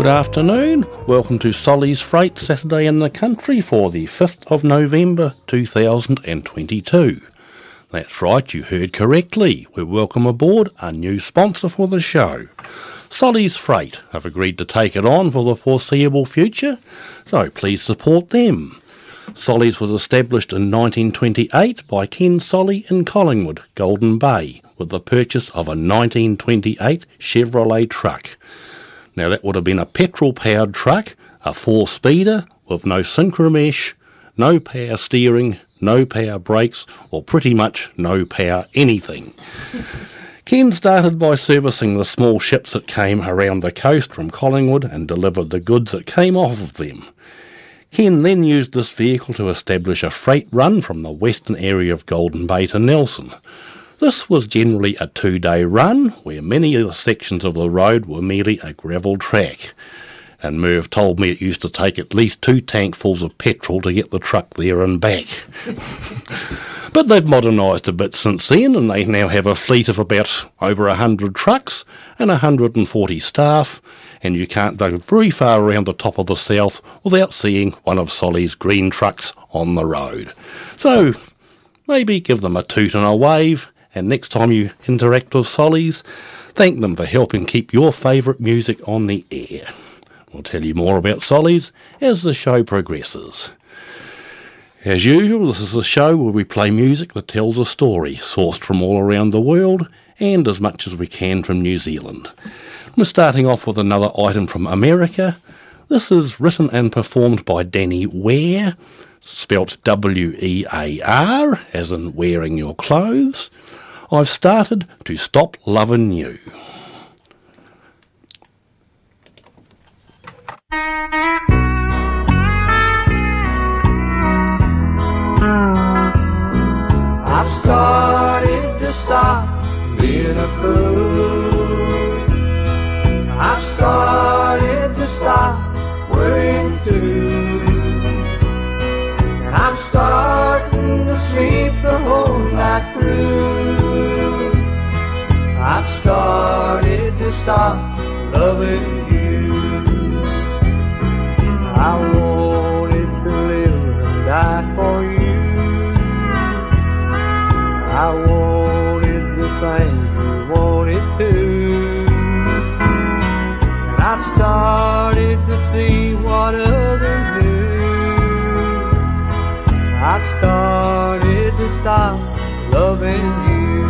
Good afternoon. Welcome to Solly's Freight Saturday in the Country for the 5th of November 2022. That's right, you heard correctly. We welcome aboard a new sponsor for the show. Solly's Freight have agreed to take it on for the foreseeable future, so please support them. Solly's was established in 1928 by Ken Solly in Collingwood, Golden Bay, with the purchase of a 1928 Chevrolet truck. Now, that would have been a petrol powered truck, a four speeder with no synchro mesh, no power steering, no power brakes, or pretty much no power anything. Ken started by servicing the small ships that came around the coast from Collingwood and delivered the goods that came off of them. Ken then used this vehicle to establish a freight run from the western area of Golden Bay to Nelson. This was generally a two day run where many of the sections of the road were merely a gravel track. And Merv told me it used to take at least two tankfuls of petrol to get the truck there and back. but they've modernised a bit since then, and they now have a fleet of about over a hundred trucks and 140 staff, and you can't go very far around the top of the south without seeing one of Solly's green trucks on the road. So maybe give them a toot and a wave, and next time you interact with Solly's, thank them for helping keep your favourite music on the air. We'll tell you more about Solly's as the show progresses. As usual, this is a show where we play music that tells a story, sourced from all around the world and as much as we can from New Zealand. We're starting off with another item from America. This is written and performed by Danny Ware, spelt W E A R, as in wearing your clothes. I've started to stop loving you. I've started to stop being a fool. I've started to stop worrying too. Starting to sleep the whole night through. I've started to stop loving you. I wanted to live and die for you. I wanted the things you wanted to. And I've started to see what others do. I've started to stop loving you.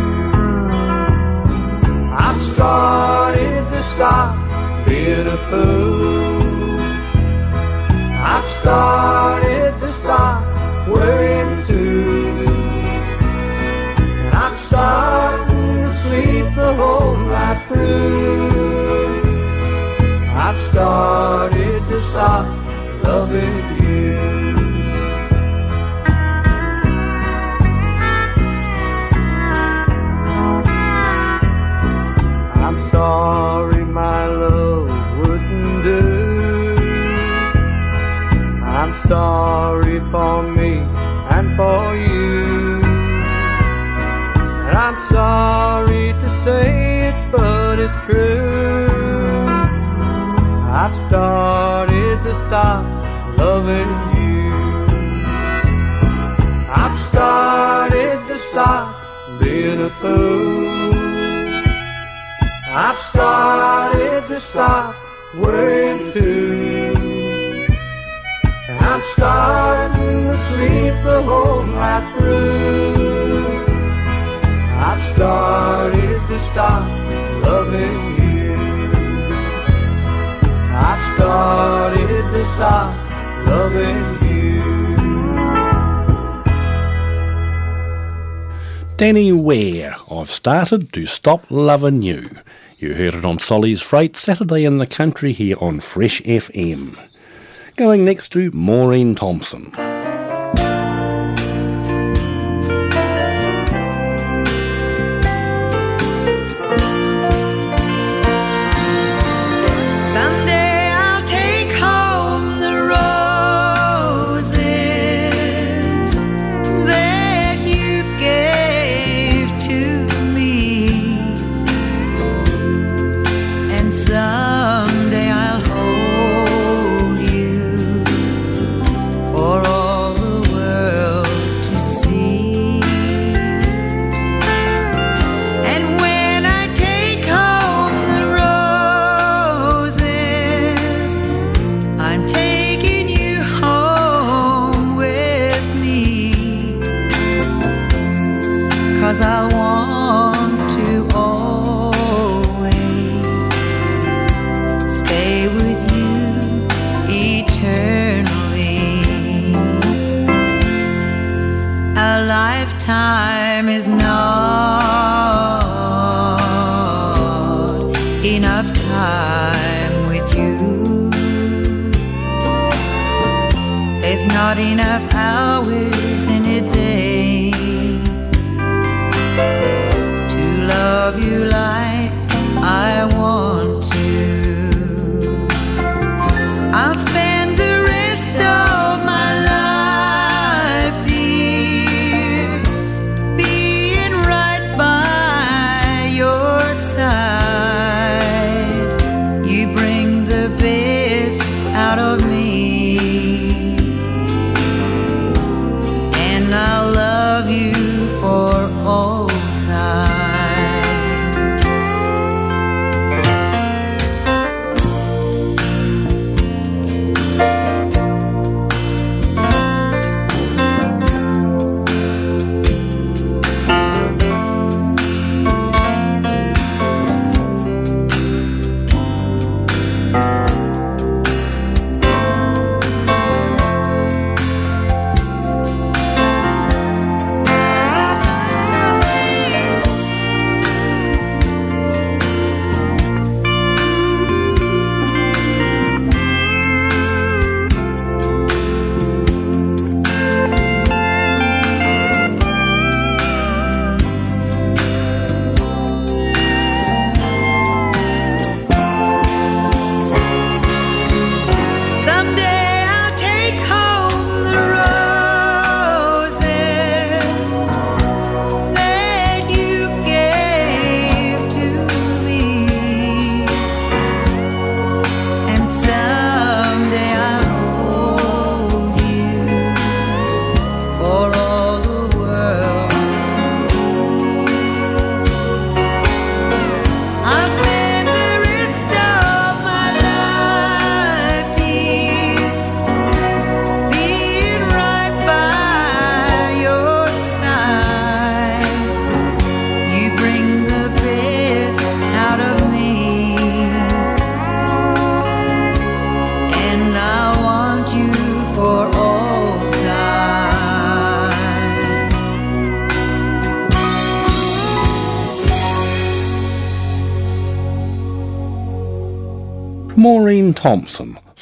I've started to stop being a fool. I've started to stop worrying too. And I'm starting to sleep the whole night through. I've started to stop loving you. Sorry for me and for you. And I'm sorry to say it, but it's true. I've started to stop loving you. I've started to stop being a fool. I've started to stop worrying too. I'm starting to sleep the whole night through. I've started to stop loving you. I've started to stop loving you. Danny Ware, I've started to stop loving you. You heard it on Solly's Freight Saturday in the Country here on Fresh FM. Going next to Maureen Thompson.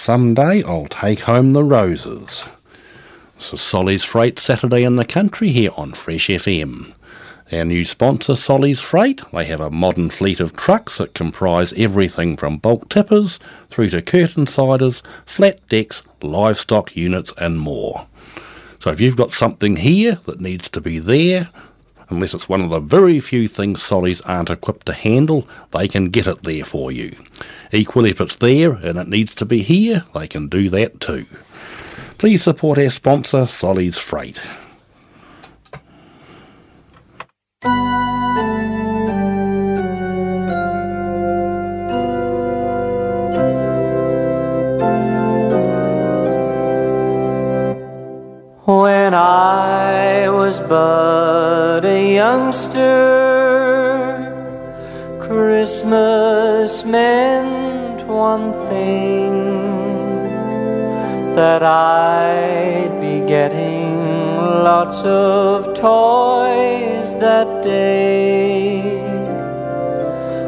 Someday I'll take home the roses. This is Solly's Freight Saturday in the Country here on Fresh FM. Our new sponsor, Solly's Freight, they have a modern fleet of trucks that comprise everything from bulk tippers through to curtain siders, flat decks, livestock units, and more. So if you've got something here that needs to be there, unless it's one of the very few things Solly's aren't equipped to handle, they can get it there for you. Equally, if it's there and it needs to be here, they can do that too. Please support our sponsor, Solly's Freight. When I was but a youngster, Christmas meant one thing that I'd be getting lots of toys that day.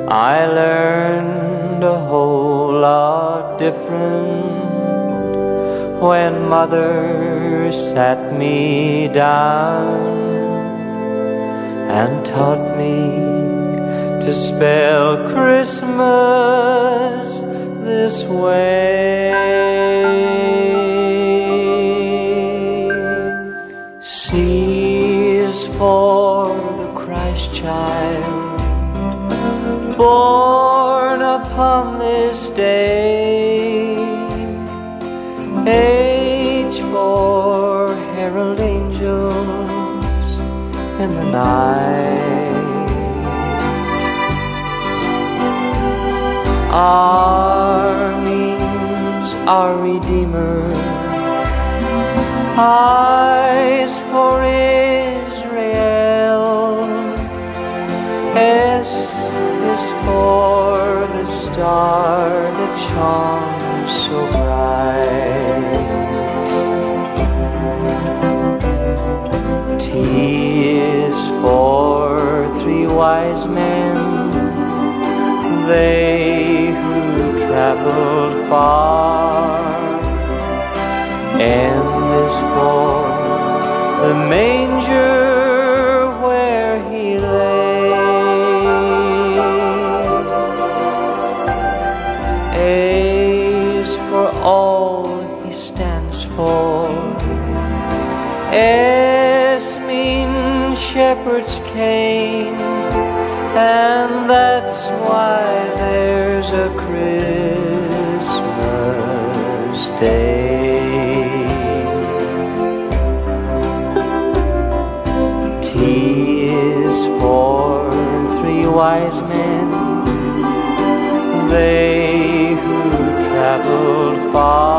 I learned a whole lot different when mother sat me down and taught me to spell Christmas this way. C is for the Christ child born upon this day. H in the night. R means our Redeemer. Eyes for Israel. S is for the star that shone so bright. Wise men, they who traveled far. M is for the manger where he lay. A is for all he stands for. S means shepherds came, and that's why there's a Christmas day. T is for three wise men, they who traveled far.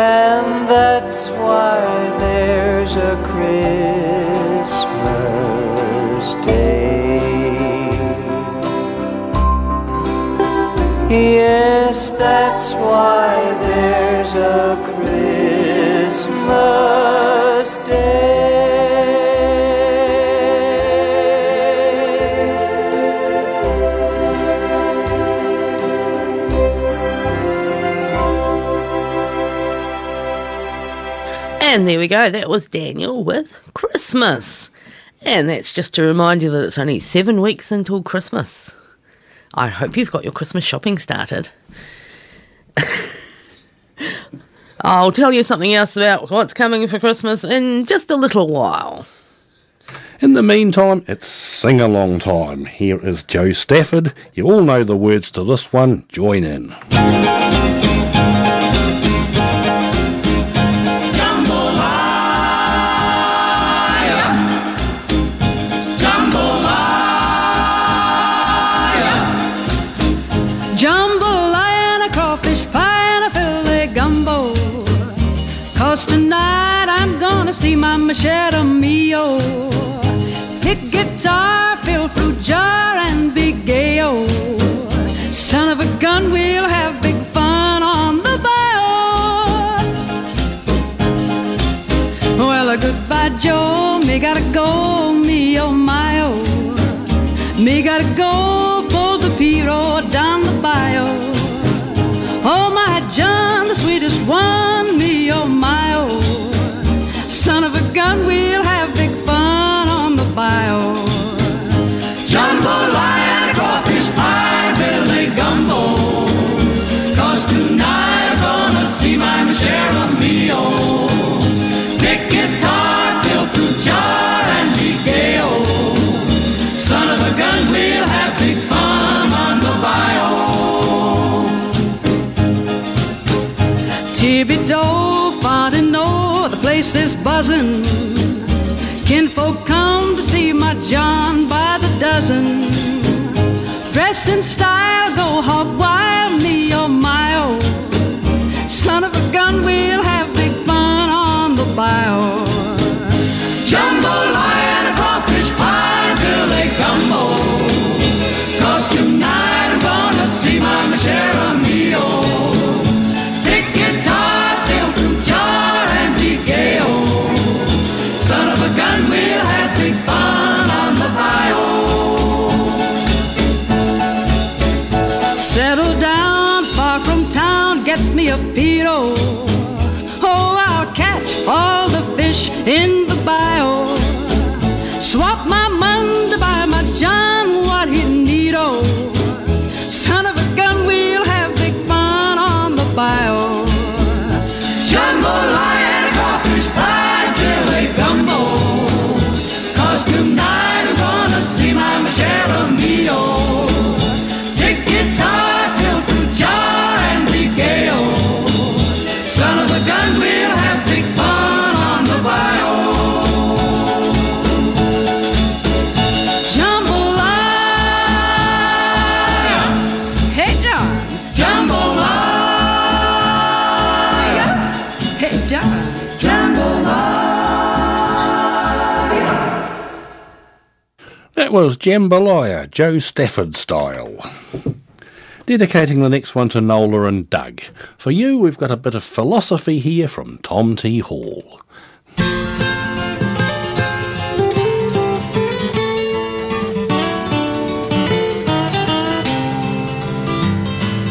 And that's why there's a Christmas day. Yes, that's why there's a Christmas And there we go. That was Daniel with Christmas. And that's just to remind you that it's only seven weeks until Christmas. I hope you've got your Christmas shopping started. I'll tell you something else about what's coming for Christmas in just a little while. In the meantime, it's sing along time. Here is Jo Stafford. You all know the words to this one. Join in. gun, we'll have big fun on the bayou. Jambalaya, crawfish pie, filé gumbo. Cause tonight I'm gonna see my Michelle and Son of a gun, we'll have big fun on the. Tibby place is buzzing. Kinfolk come to see my John by the dozen. Dressed in style, go hog wild, me oh my. Son of a gun, we'll have big fun on the bayou. In That was Jambalaya, Jo Stafford style. Dedicating the next one to Nola and Doug. For you, we've got a bit of philosophy here from Tom T. Hall.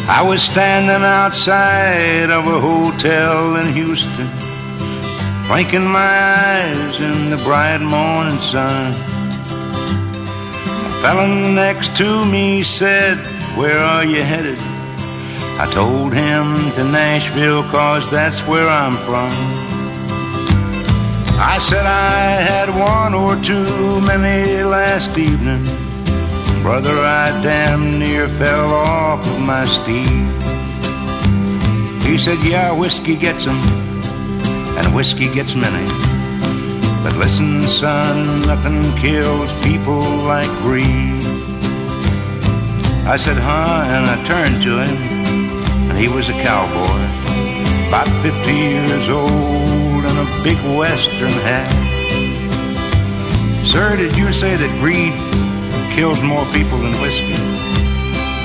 I was standing outside of a hotel in Houston, blinking my eyes in the bright morning sun. A fella next to me said, Where are you headed? I told him to Nashville, cause that's where I'm from. I said I had one or too many last evening. Brother, I damn near fell off of my steed. He said, Yeah, whiskey gets 'em, and whiskey gets many. But listen, son, nothing kills people like greed. I said, Huh? And I turned to him, and he was a cowboy, about 50 years old, in a big western hat. Sir, did you say that greed kills more people than whiskey.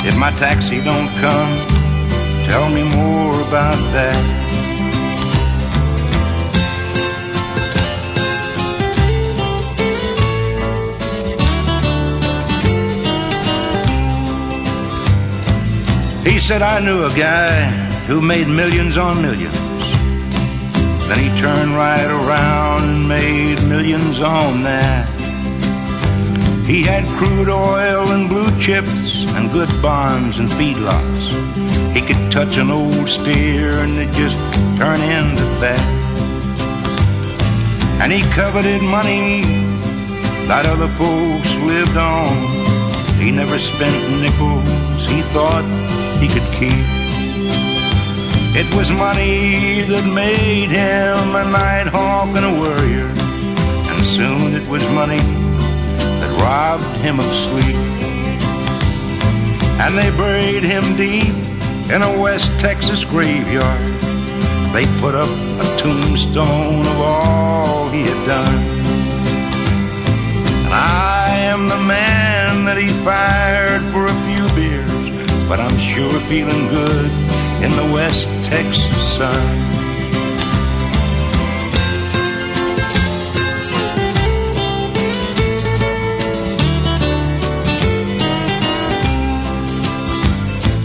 If my taxi don't come, tell me more about that. He said, I knew a guy who made millions on millions. Then he turned right around and made millions on that. He had crude oil and blue chips and good bonds and feedlots. He could touch an old steer and it just turn into fat. And he coveted money that other folks lived on. He never spent nickels he thought he could keep. It was money that made him a night hawk and a warrior. And soon it was money that robbed him of sleep. And they buried him deep in a West Texas graveyard. They put up a tombstone of all he had done. And I am the man that he fired for but I'm sure feeling good in the West Texas sun.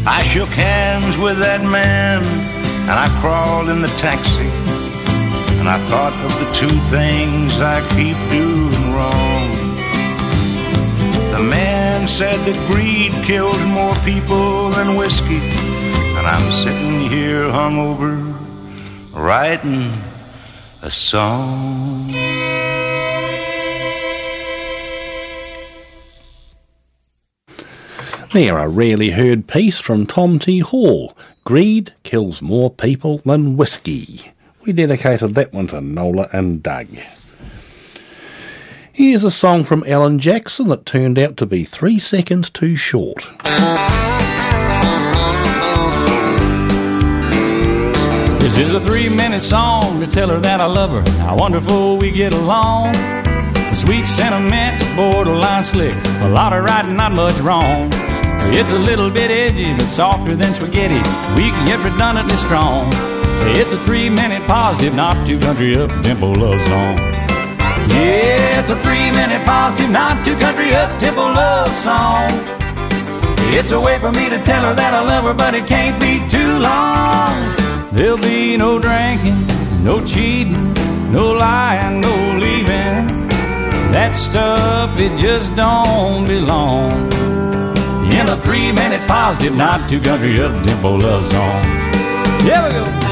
I shook hands with that man and I crawled in the taxi. And I thought of the two things I keep doing wrong. The man said that greed kills more people than whiskey. And I'm sitting here hungover, writing a song. There, a rarely heard piece from Tom T. Hall. Greed kills more people than whiskey. We dedicated that one to Nola and Doug. Here's a song from Alan Jackson that turned out to be three seconds too short. This is a three minute song to tell her that I love her. How wonderful we get along. The sweet sentiment borderline slick. A lot of right not much wrong. It's a little bit edgy, but softer than spaghetti. Weak yet redundantly strong. It's a three minute positive, not too country up tempo love song. Yeah, it's a three minute positive, not too country up tempo love song. It's a way for me to tell her that I love her, but it can't be too long. There'll be no drinking, no cheating, no lying, no leaving. That stuff, it just don't belong. In a three minute positive, not too country up tempo love song. Here we go.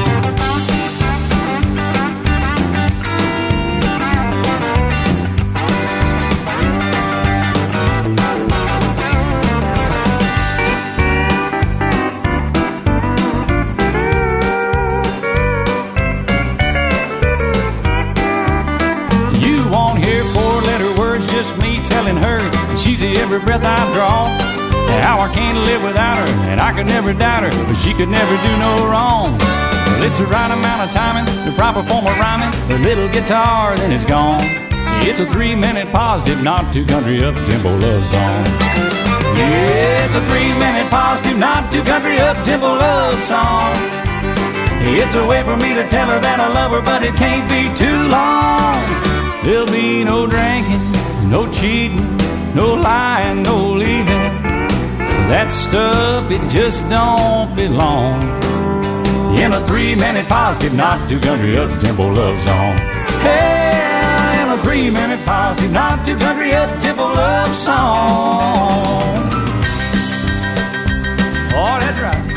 The every breath I draw. How I can't live without her, and I could never doubt her, but she could never do no wrong. Well, it's the right amount of timing, the proper form of rhyming, the little guitar, then it's gone. It's a three minute positive, not too country up tempo love song. Yeah, it's a three minute positive, not too country up tempo love song. It's a way for me to tell her that I love her, but it can't be too long. There'll be no drinking, no cheating, no lying, no leaving. That stuff, it just don't belong. In a three minute positive, not too country up tempo love song. Hey, in a three minute positive, not too country up tempo love song. Oh, that's right.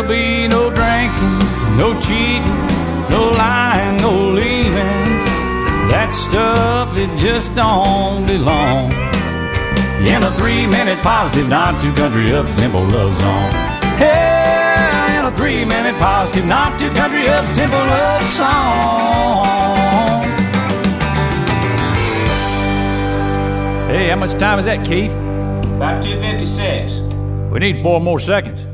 There'll be no drinking, no cheating, no lying, no leaving. That stuff, it just don't belong. In a three minute positive, not too country up tempo love song. Hey, in a three minute positive, not too country up tempo love song. Hey, how much time is that, Keith? About 256. We need four more seconds.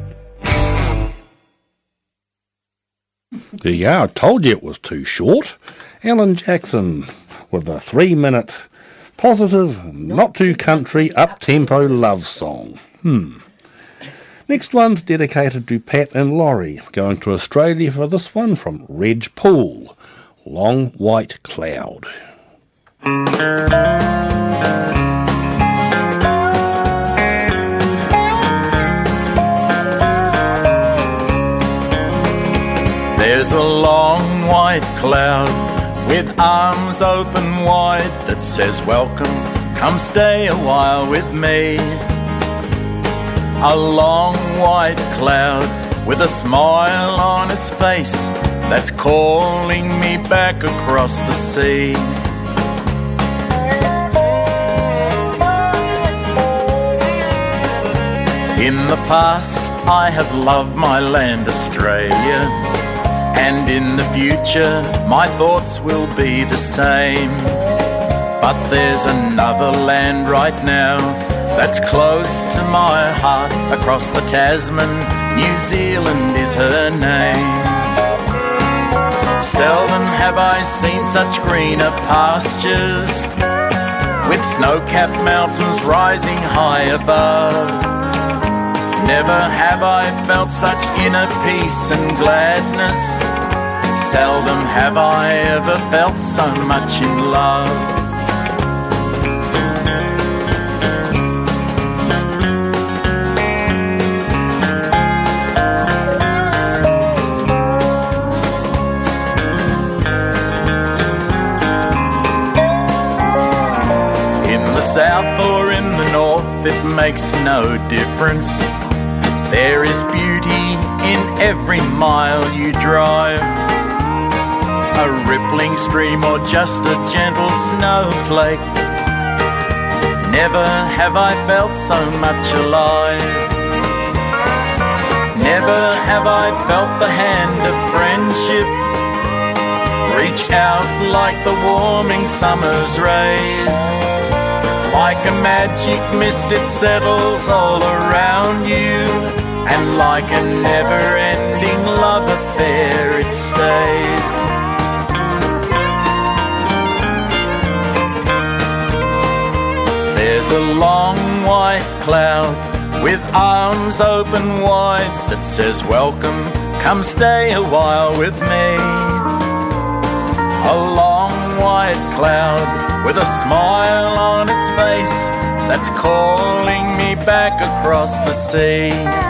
Go. I told you it was too short. Alan Jackson with a three minute positive, not too country, up tempo love song. Hmm. Next one's dedicated to Pat and Laurie. Going to Australia for this one from Reg Poole. Long White Cloud. There's a long white cloud with arms open wide that says, Welcome, come stay a while with me. A long white cloud with a smile on its face that's calling me back across the sea. In the past, I have loved my land, Australia. And in the future, my thoughts will be the same. But there's another land right now that's close to my heart. Across the Tasman, New Zealand is her name. Seldom have I seen such greener pastures, with snow capped mountains rising high above. Never have I felt such inner peace and gladness. Seldom have I ever felt so much in love. In the south or in the north, it makes no difference. There is beauty in every mile you drive. A rippling stream or just a gentle snowflake. Never have I felt so much alive. Never have I felt the hand of friendship reach out like the warming summer's rays. Like a magic mist, it settles all around you, and like a never ending love affair, it stays. There's a long white cloud with arms open wide that says, Welcome, come stay a while with me. A long white cloud with a smile on its face that's calling me back across the sea.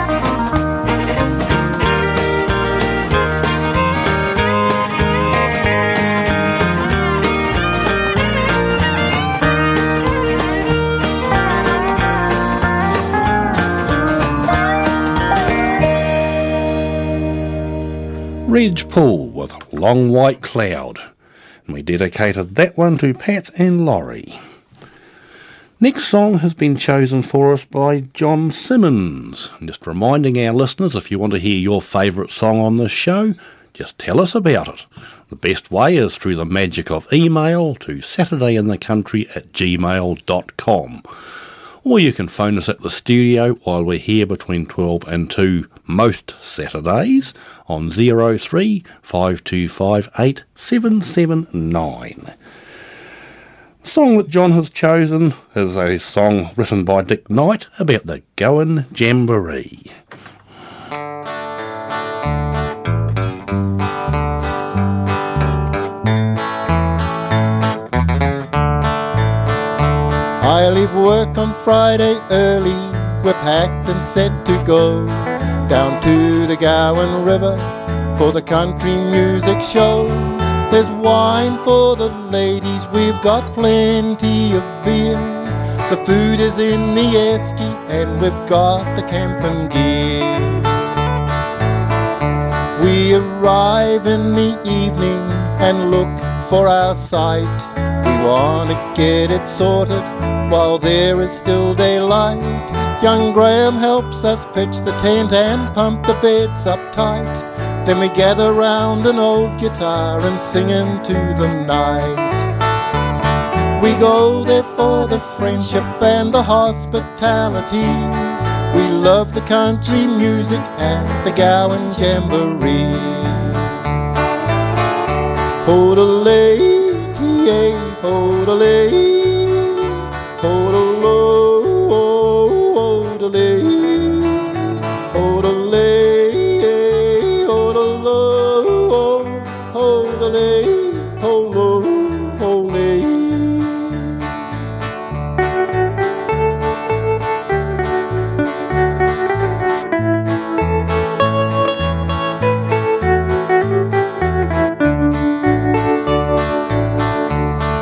Reg Poole with Long White Cloud. And we dedicated that one to Pat and Laurie. Next song has been chosen for us by John Simmons. Just reminding our listeners if you want to hear your favourite song on this show, just tell us about it. The best way is through the magic of email to saturdayinthecountry at gmail.com. Or you can phone us at the studio while we're here between 12 and 2 most Saturdays on 03 525 8779. The song that John has chosen is a song written by Dick Knight about the Gowan Jamboree. I leave work on Friday early. We're packed and set to go down to the Gowan River for the country music show. There's wine for the ladies, we've got plenty of beer. The food is in the esky and we've got the camping gear. We arrive in the evening and look for our site. We want to get it sorted while there is still daylight. Young Graham helps us pitch the tent and pump the beds up tight. Then we gather round an old guitar and sing into the night. We go there for the friendship and the hospitality. We love the country music and the Gowan Jamboree. Hold a lady, eh?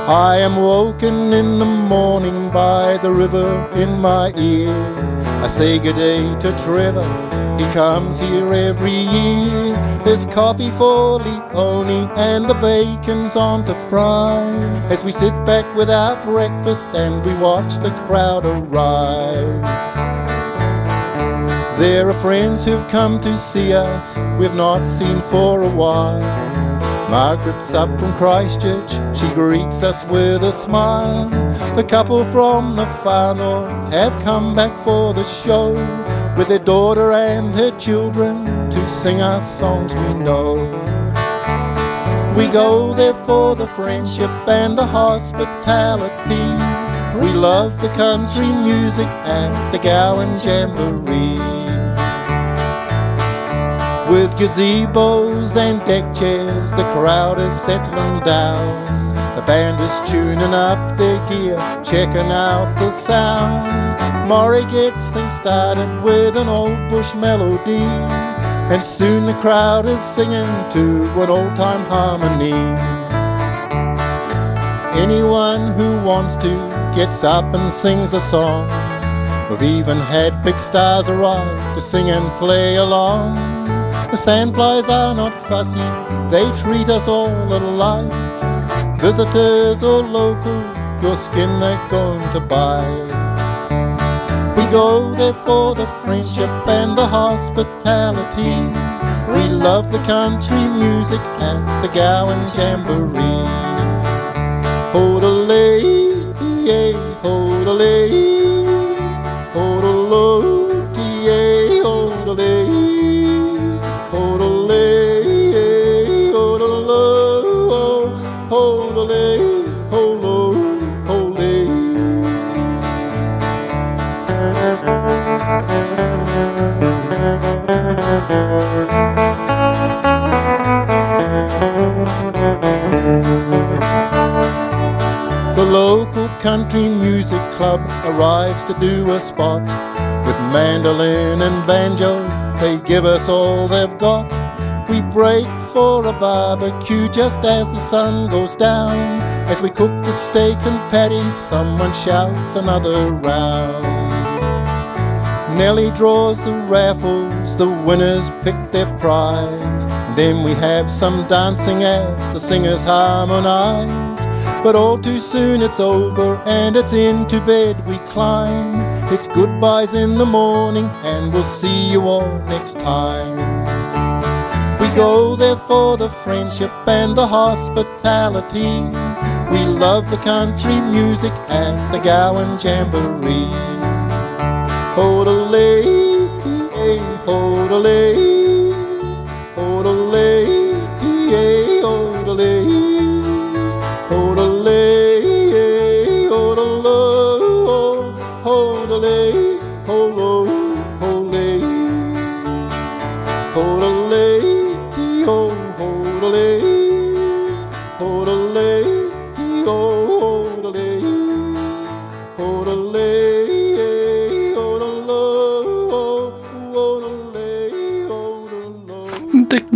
I am woken in the morning by the river in my ear. I say good day to Trevor, he comes here every year. There's coffee for Leone and the bacon's on to fry. As we sit back with our breakfast and we watch the crowd arrive. There are friends who've come to see us, we've not seen for a while. Margaret's up from Christchurch, she greets us with a smile. The couple from the far north have come back for the show with their daughter and her children to sing us songs we know. We go there for the friendship and the hospitality. We love the country music and the Gowan Jamboree. With gazebos and deck chairs, the crowd is settling down. The band is tuning up their gear, checking out the sound. Maury gets things started with an old bush melody, and soon the crowd is singing to an old time harmony. Anyone who wants to gets up and sings a song. We've even had big stars arrive to sing and play along. The sandflies are not fussy, they treat us all alike. Visitors or local, your skin they're going to bite. We go there for the friendship and the hospitality. We love the country music and the Gowan Jamboree. Hodalay, hodalay, hodalo, The local country music club arrives to do a spot with mandolin and banjo. They give us all they've got. We break for a barbecue just as the sun goes down. As we cook the steak and patties, someone shouts another round. Nellie draws the raffles, the winners pick their prize. And then we have some dancing as the singers harmonize. But all too soon it's over and it's into bed we climb. It's goodbyes in the morning and we'll see you all next time. We go there for the friendship and the hospitality. We love the country music and the Gowan Jamboree. Hodalay, hodalay, hodalay,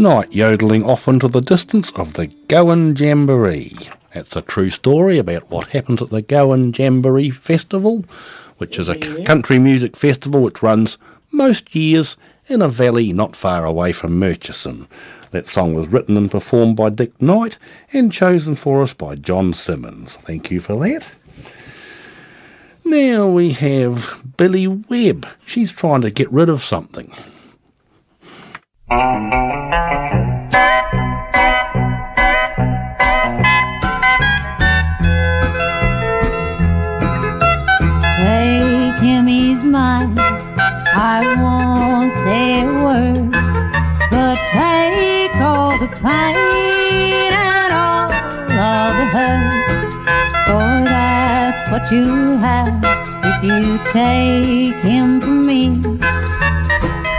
Dick Knight yodeling off into the distance of the Gowan Jamboree. That's a true story about what happens at the Gowan Jamboree Festival, which is a c- country music festival which runs most years in a valley not far away from Murchison. That song was written and performed by Dick Knight and chosen for us by John Simmons. Thank you for that. Now we have Billy Webb. She's trying to get rid of something. Take him, he's mine. I won't say a word, but take all the pain and all of the hurt. For that's what you have if you take him from me.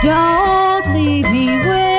Don't leave me with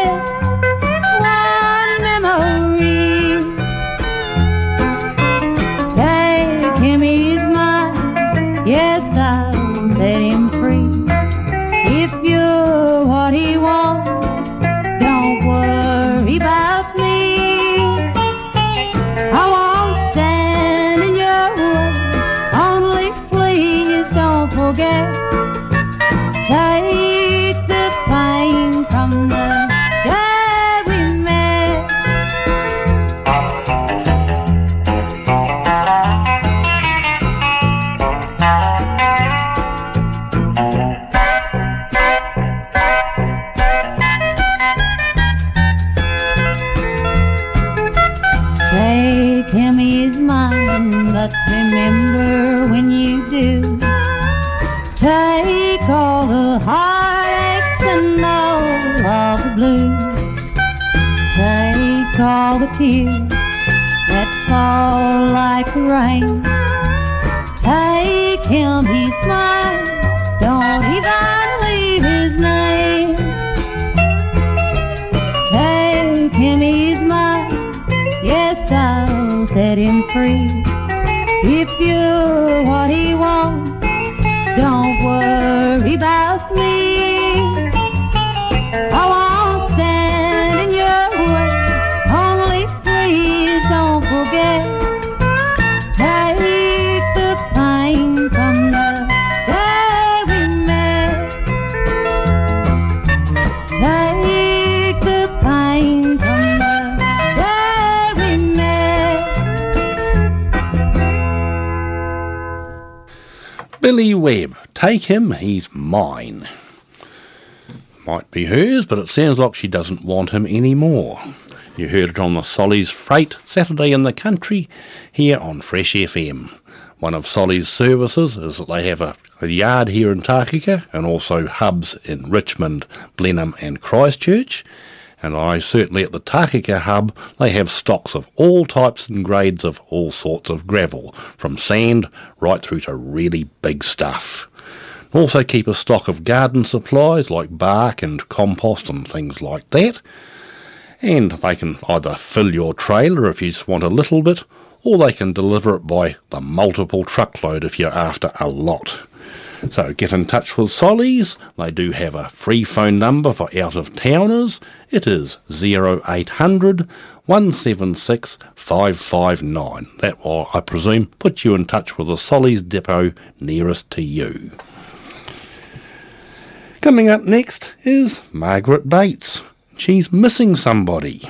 him, he's mine. Might be hers, but it sounds like she doesn't want him anymore. You heard it on the Solly's Freight Saturday in the Country here on Fresh FM. One of Solly's services is that they have a, a yard here in Takaka and also hubs in Richmond, Blenheim, and Christchurch. And I certainly at the Takaka hub, they have stocks of all types and grades of all sorts of gravel, from sand right through to really big stuff. Also keep a stock of garden supplies like bark and compost and things like that. And they can either fill your trailer if you just want a little bit, or they can deliver it by the multiple truckload if you're after a lot. So get in touch with Solly's. They do have a free phone number for out of towners. It is 0800 176 559. That will, I presume, put you in touch with the Solly's depot nearest to you. Coming up next is Margaret Bates. She's missing somebody.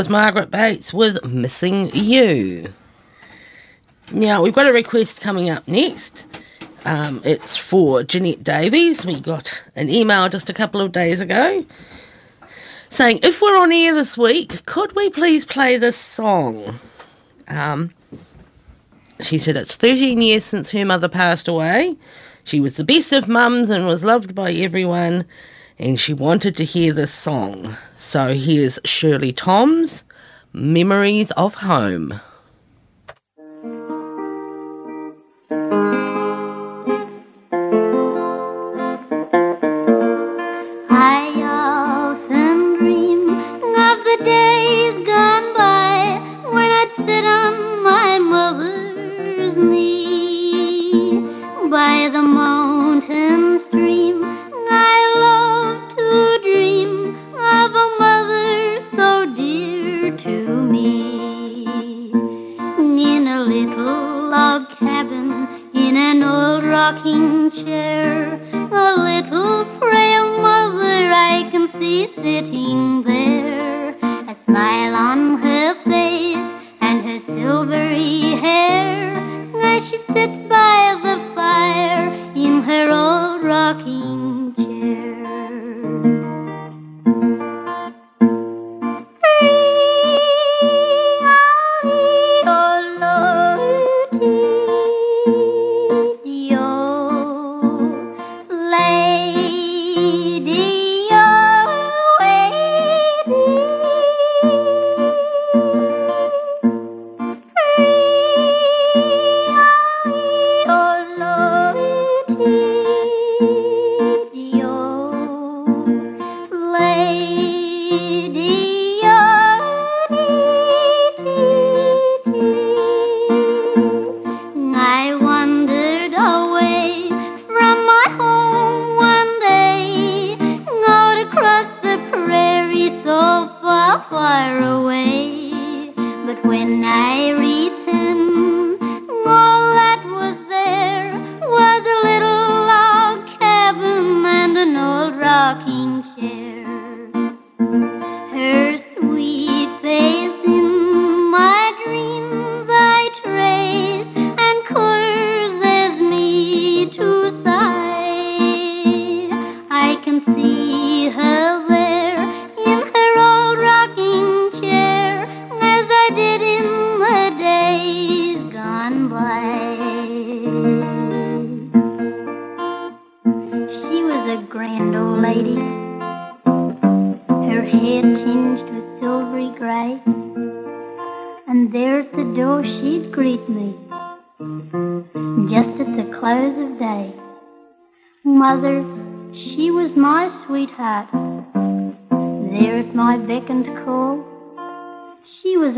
Was Margaret Bates with Missing You. Now, we've got a request coming up next. Um, it's for Jeanette Davies. We got an email just a couple of days ago saying, if we're on air this week, could we please play this song? Um, she said it's 13 years since her mother passed away. She was the best of mums and was loved by everyone, and she wanted to hear this song. So here's Shirley Tom's Memories of Home.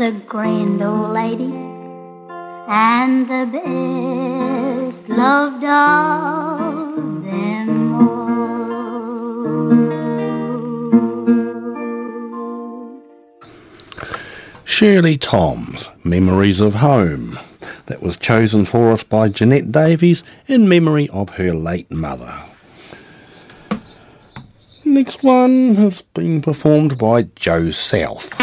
a grand old lady and the best loved of them all. Shirley Toms, Memories of Home. That was chosen for us by Jeanette Davies in memory of her late mother. Next one has been performed by Joe South.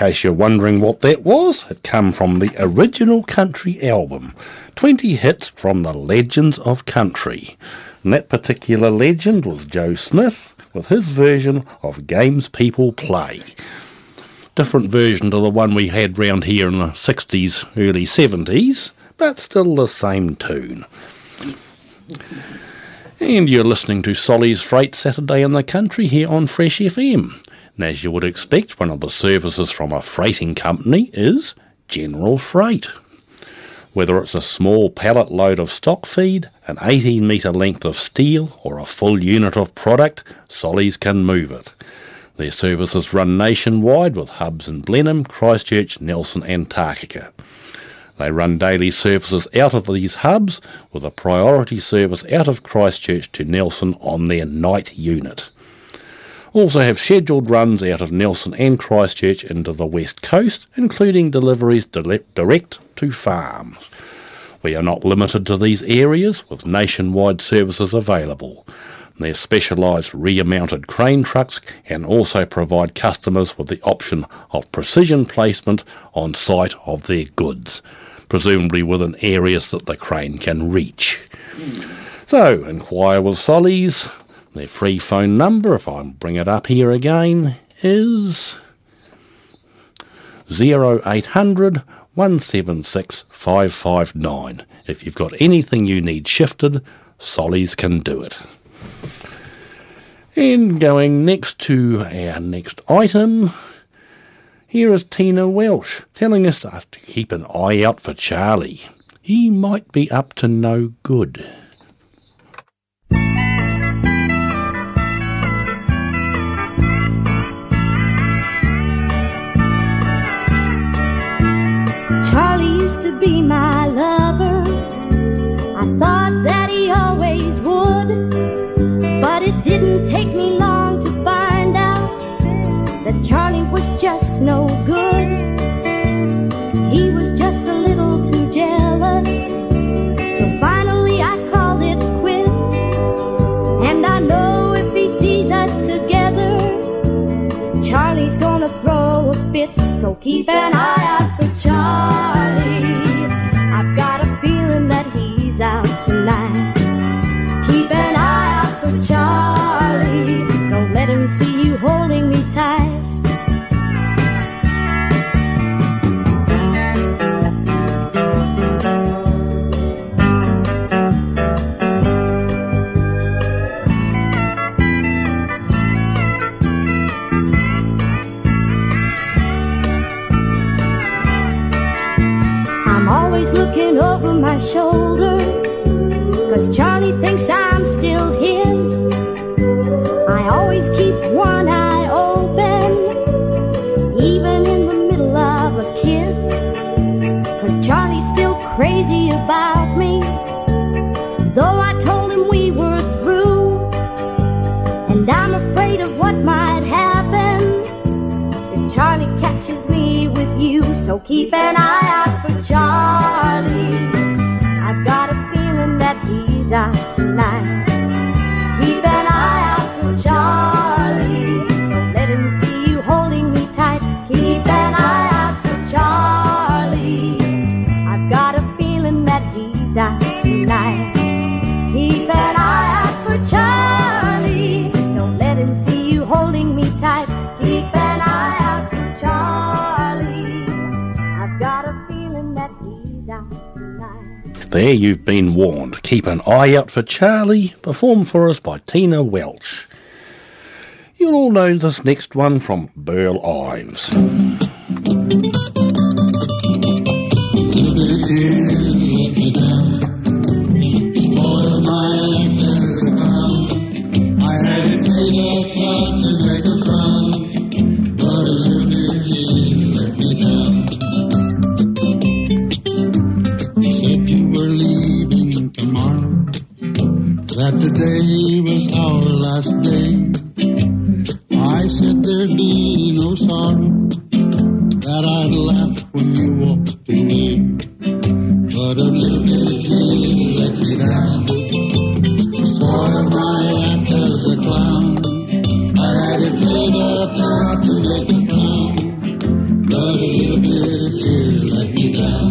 Case you're wondering what that was, it come from the original country album, 20 hits from the Legends of Country. And that particular legend was Joe Smith with his version of Games People Play. Different version to the one we had round here in the 60s, early 70s, but still the same tune. And you're listening to Solly's Freight Saturday in the Country here on Fresh FM. And as you would expect, one of the services from a freighting company is General Freight. Whether it's a small pallet load of stock feed, an 18 metre length of steel, or a full unit of product, Solly's can move it. Their services run nationwide with hubs in Blenheim, Christchurch, Nelson, Takaka. They run daily services out of these hubs with a priority service out of Christchurch to Nelson on their night unit. Also have scheduled runs out of Nelson and Christchurch into the west coast, including deliveries direct to farms. We are not limited to these areas, with nationwide services available. Their specialised rear-mounted crane trucks can also provide customers with the option of precision placement on site of their goods, presumably within areas that the crane can reach. So, inquire with Solly's. Their free phone number, if I bring it up here again, is 0800 176 559. If you've got anything you need shifted, Solly's can do it. And going next to our next item, here is Tina Welsh telling us to keep an eye out for Charlie. He might be up to no good. Take me long to find out that Charlie was just no good. He was just a little too jealous. So finally I called it quits. And I know if he sees us together, Charlie's gonna throw a fit. So keep an eye out for Charlie. I've got a feeling that he's out tonight. Shoulder. Cause Charlie thinks I'm still his. I always keep one eye open, even in the middle of a kiss. Cause Charlie's still crazy about me. Though I told him we were through, and I'm afraid of what might happen if Charlie catches me with you. So keep an eye out out tonight. Keep an eye There you've been warned. Keep an eye out for Charlie, performed for us by Tina Welch. You'll all know this next one from Burl Ives. Be no sorrow. That I'd laugh when you walked away. But a little tea let me down. Spoiled my act as a clown. I had it made up not to make a frown. But a little tea let me down.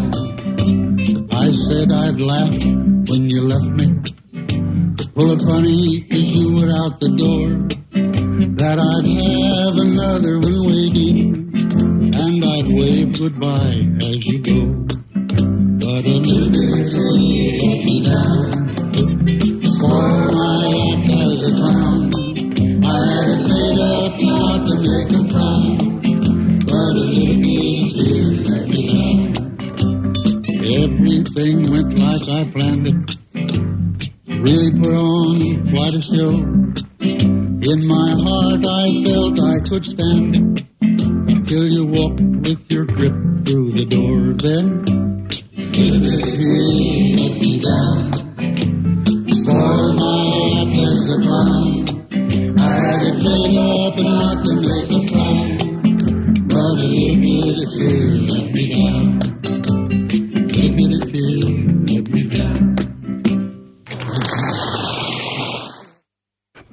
I said I'd laugh when you left me. Pull it funny as you were out the door. That I'd have another one waiting. And I'd wave goodbye as you go. But a little bit let me down. Spoil my act as a clown. I had it made up not to make a frown. But a little bit let me down. Everything went like I planned it. Really put on quite a show. In my heart I felt I could stand. Till you walked with your grip through the door. Then, tea let me down. Spoiled my act as a clown. I had it made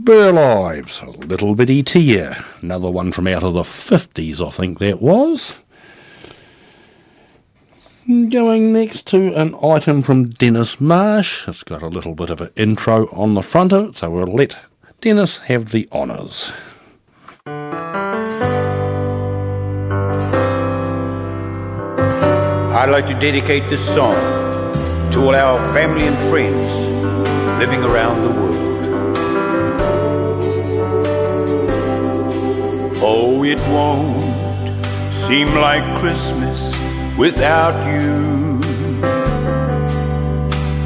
Burl Ives, a little bitty tear. Another one from out of the 50s, I think that was. Going next to an item from Dennis Marsh. It's got a little bit of an intro on the front of it, so we'll let Dennis have the honours. I'd like to dedicate this song to all our family and friends living around the world. It won't seem like Christmas without you.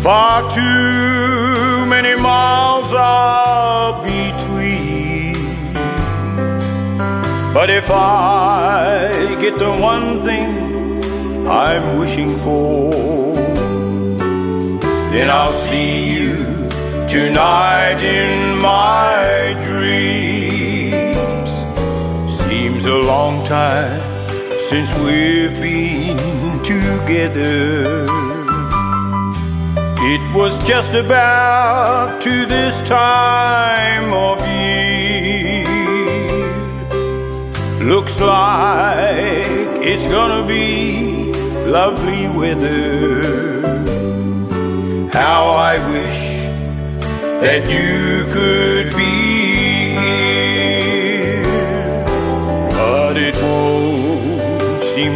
Far too many miles are between. But if I get the one thing I'm wishing for, then I'll see you tonight in my dreams. Seems a long time since we've been together. It was just about to this time of year. Looks like it's gonna be lovely weather. How I wish that you could be here,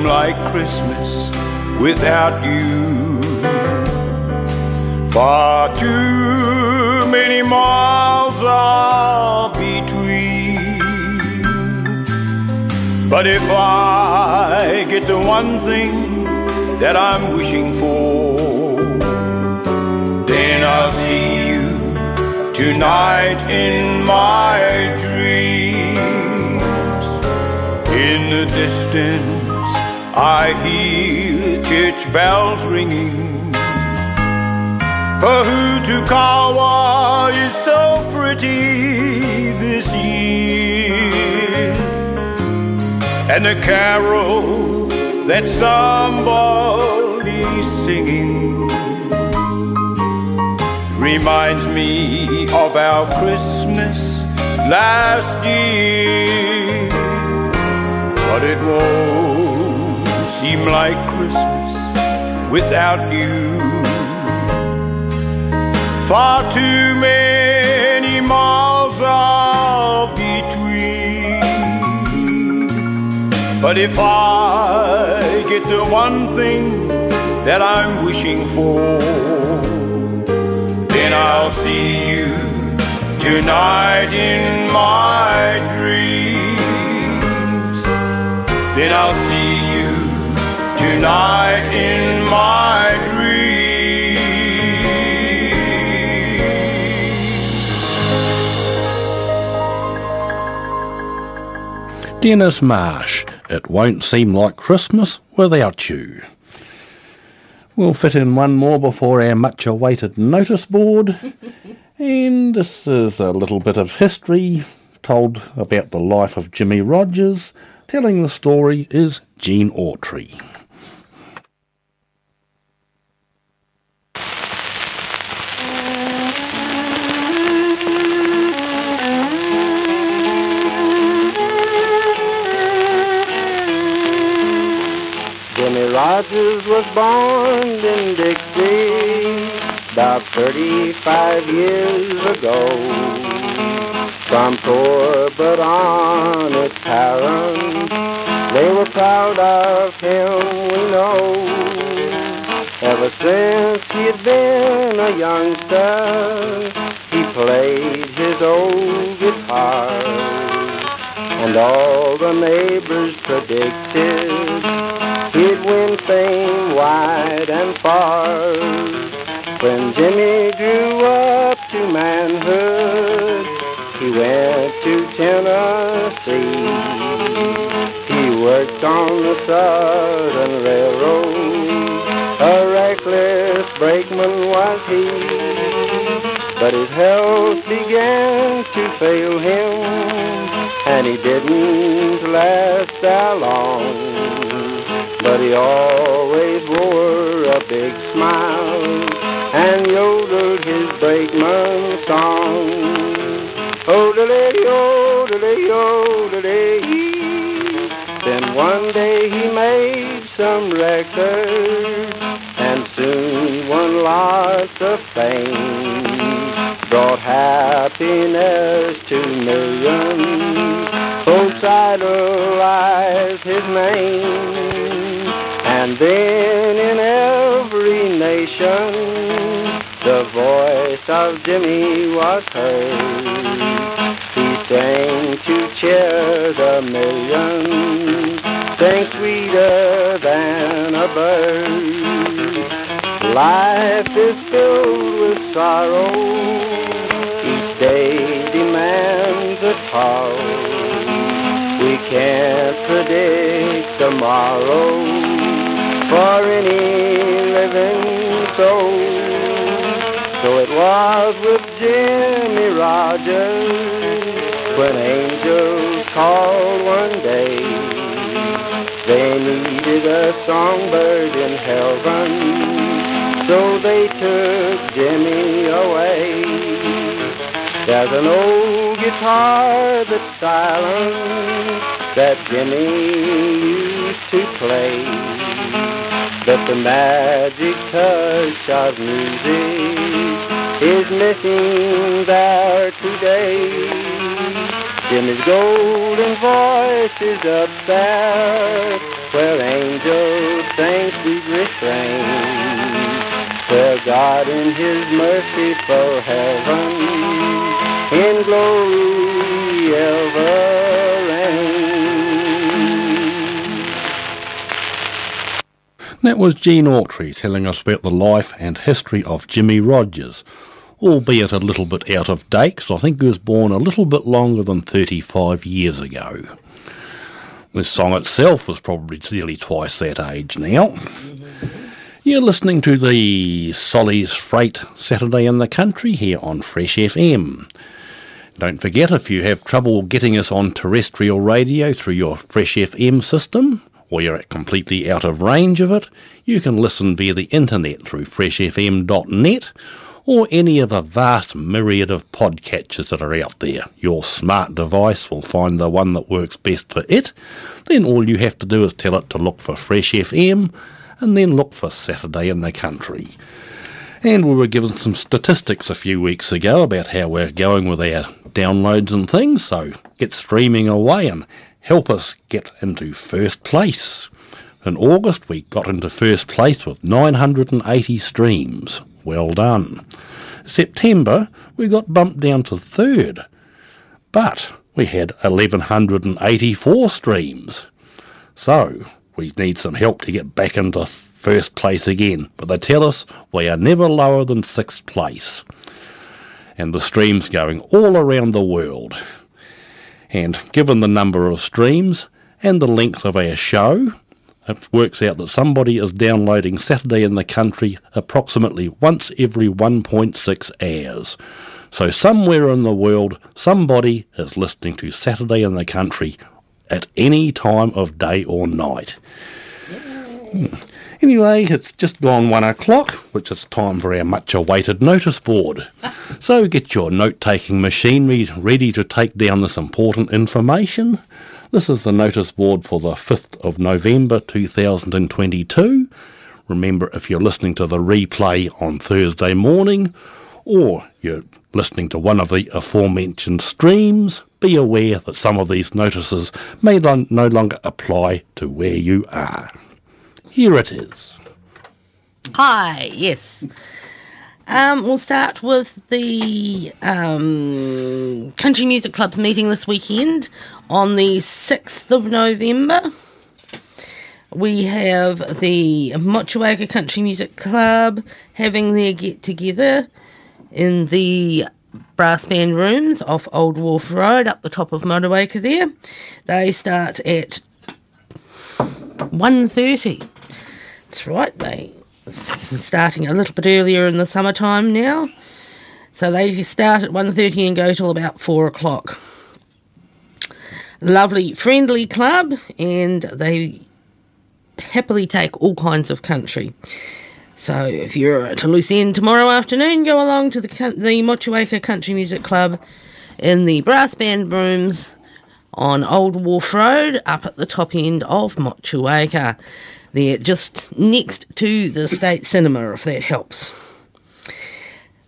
like Christmas without you. Far too many miles are between. But if I get the one thing that I'm wishing for, then I'll see you tonight in my dreams. In the distance, I hear church bells ringing. Pohutukawa is so pretty this year. And the carol that somebody's singing reminds me of our Christmas last year. But it won't seem like Christmas without you. Far too many miles are between. But if I get the one thing that I'm wishing for. Then I'll see you tonight in my dreams. Then I'll see you tonight in my Dennis Marsh, It Won't Seem Like Christmas Without You. We'll fit in one more before our much awaited notice board. and this is a little bit of history told about the life of Jimmy Rodgers. Telling the story is Gene Autry. Jimmy Rodgers was born in Dixie about 35 years ago. From poor but honest parents, they were proud of him, we know. Ever since he had been a youngster, he played his old guitar. And all the neighbors predicted he'd win fame wide and far. When Jimmy grew up to manhood, he went to Tennessee. He worked on the Southern Railroad. A reckless brakeman was he. But his health began to fail him, and he didn't last that long. But he always wore a big smile and yodeled his brakeman song. Odele, odele, odele. Then one day he made some records and soon won lots of fame. Brought happiness to millions. Folks idolized his name. And then in every nation, the voice of Jimmy was heard. He sang to cheer the millions, sang sweeter than a bird. Life is filled with sorrow, each day demands a toll. We can't predict tomorrow for any living soul. So it was with Jimmy Rodgers when angels called one day. They needed a songbird in heaven, so they took Jimmy away. There's an old guitar that's silent that Jimmy used to play. But the magic touch of music is missing there today. Jimmy's golden voice is up there where angels sing sweet refrain. Where God in his merciful heaven in glory ever That was Gene Autry telling us about the life and history of Jimmy Rodgers, albeit a little bit out of date, 'cause I think he was born a little bit longer than 35 years ago. This song itself was probably nearly twice that age now. You're listening to the Solly's Freight Saturday in the Country here on Fresh FM. Don't forget, if you have trouble getting us on terrestrial radio through your Fresh FM system, or you're completely out of range of it, you can listen via the internet through freshfm.net or any of the vast myriad of podcatchers that are out there. Your smart device will find the one that works best for it. Then all you have to do is tell it to look for Fresh FM and then look for Saturday in the Country. And we were given some statistics a few weeks ago about how we're going with our downloads and things, so get streaming away and help us get into first place. In August, we got into first place with 980 streams. Well done. September, we got bumped down to third, but we had 1184 streams. So, we need some help to get back into first place again, but they tell us we are never lower than sixth place. And the streams going all around the world. And given the number of streams and the length of our show, it works out that somebody is downloading Saturday in the Country approximately once every 1.6 hours. So somewhere in the world, somebody is listening to Saturday in the Country at any time of day or night. Anyway, it's just gone one o'clock, which is time for our much awaited notice board. So get your note taking machinery ready to take down this important information. This is the notice board for the 5th of November 2022. Remember, if you're listening to the replay on Thursday morning, or you're listening to one of the aforementioned streams, be aware that some of these notices may no longer apply to where you are. Here it is. Hi, yes. Um, we'll start with the um, Country Music Club's meeting this weekend on the 6th of November. We have the Motueka Country Music Club having their get together in the brass band rooms off Old Wharf Road up the top of Motueka there. They start at 1.30. That's right, they starting a little bit earlier in the summertime now. So they start at 1.30 and go till about 4 o'clock. Lovely, friendly club, and they happily take all kinds of country. So if you're at End tomorrow afternoon, go along to the the Country Music Club in the brass band rooms on Old Wharf Road, up at the top end of Motueka. They're just next to the State Cinema, if that helps.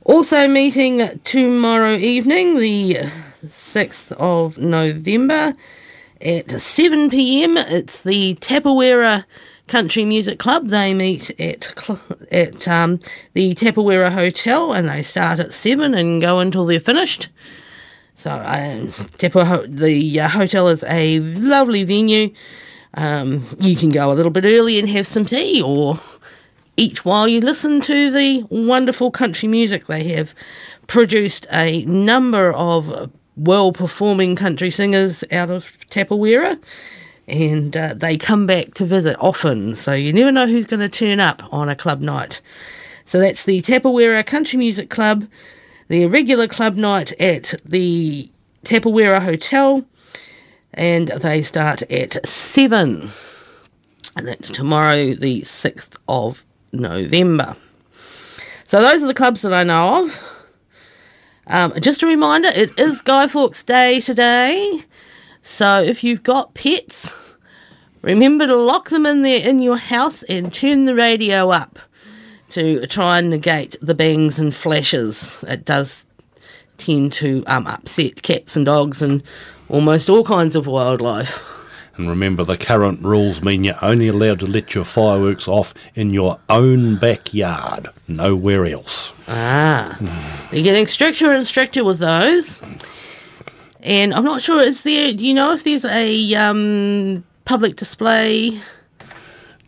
Also meeting tomorrow evening, the 6th of November, at 7 pm. It's the Tapawera Country Music Club. They meet at at um, the Tapawera Hotel and they start at 7 and go until they're finished. So, Tepa, Ho- the uh, hotel is a lovely venue. Um, you can go a little bit early and have some tea or eat while you listen to the wonderful country music. They have produced a number of well performing country singers out of Tapawera and uh, they come back to visit often, so you never know who's going to turn up on a club night. So that's the Tapawera Country Music Club, the regular club night at the Tapawera Hotel, and they start at 7. And that's tomorrow, the 6th of November. So those are the clubs that I know of. Um, just a reminder, it is Guy Fawkes Day today. So if you've got pets, remember to lock them in there in your house and turn the radio up to try and negate the bangs and flashes. It does tend to um, upset cats and dogs and almost all kinds of wildlife. And remember, the current rules mean you're only allowed to let your fireworks off in your own backyard, nowhere else. Ah, they're getting stricter and stricter with those. And I'm not sure, is there, do you know if there's a um, public display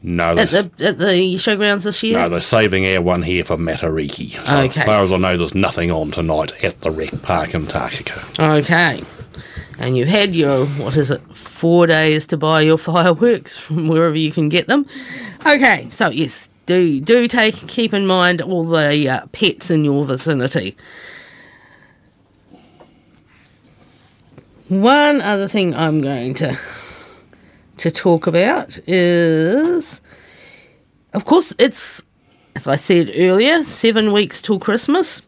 No, at the, at the showgrounds this year? no, they're saving our one here for Matariki. So Okay. as far as I know, there's nothing on tonight at the rec park in Takaka. Okay. And you've had your, what is it, four days to buy your fireworks from wherever you can get them. Okay, so yes, do do take keep in mind all the uh, pets in your vicinity. One other thing I'm going to to talk about is, of course, it's as I said earlier, seven weeks till Christmas.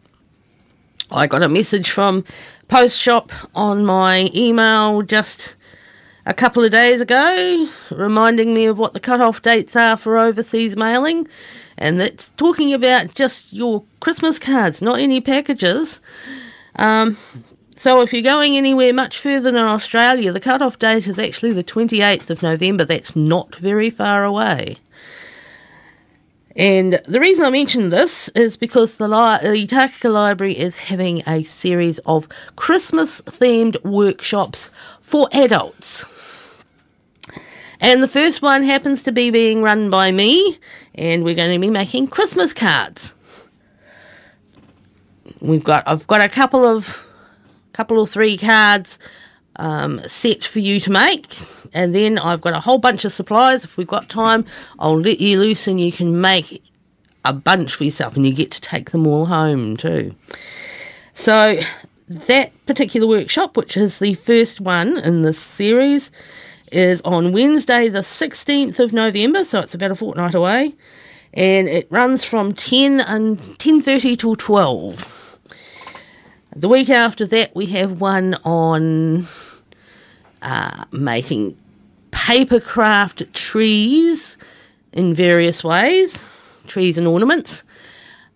I got a message from Post Shop on my email just a couple of days ago, reminding me of what the cut-off dates are for overseas mailing, and that's talking about just your Christmas cards, not any packages. Um, So if you're going anywhere much further than Australia, the cut-off date is actually the 28th of November. That's not very far away. And the reason I mention this is because the, li- the Library is having a series of Christmas themed workshops for adults. And the first one happens to be being run by me, and we're going to be making Christmas cards. We've got I've got a couple of couple or three cards um, set for you to make, and then I've got a whole bunch of supplies. If we've got time, I'll let you loose and you can make a bunch for yourself, and you get to take them all home too. So that particular workshop, which is the first one in this series, is on Wednesday, the 16th of November, so it's about a fortnight away, and it runs from 10 and 10:30 till 12. The week after that, we have one on uh, making paper craft trees in various ways, trees and ornaments.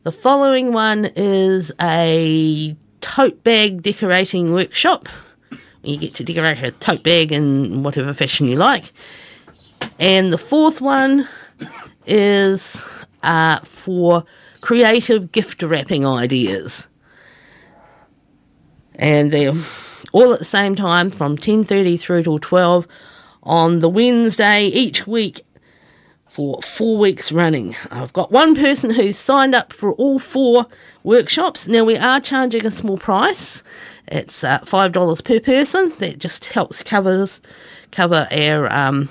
The following one is a tote bag decorating workshop. You get to decorate a tote bag in whatever fashion you like. And the fourth one is uh, for creative gift wrapping ideas and they're all at the same time from 10.30 through till 12 on the wednesday each week for four weeks running. I've got one person who's signed up for all four workshops. Now we are charging a small price. It's uh, five dollars per person. That just helps covers cover our um,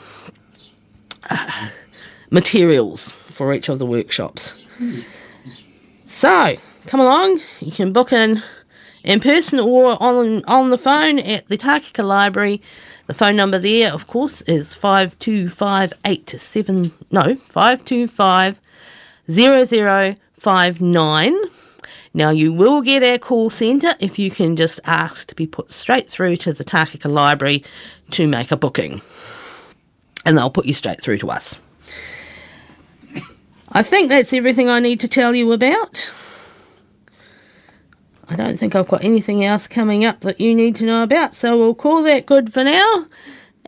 uh, materials for each of the workshops. So come along. You can book in in person or on on the phone at the Takaka Library. The phone number there, of course, is five two five eight seven no five two five zero zero five nine. Now you will get our call centre if you can just ask to be put straight through to the Takaka Library to make a booking, and they'll put you straight through to us. I think that's everything I need to tell you about. I don't think I've got anything else coming up that you need to know about, so we'll call that good for now.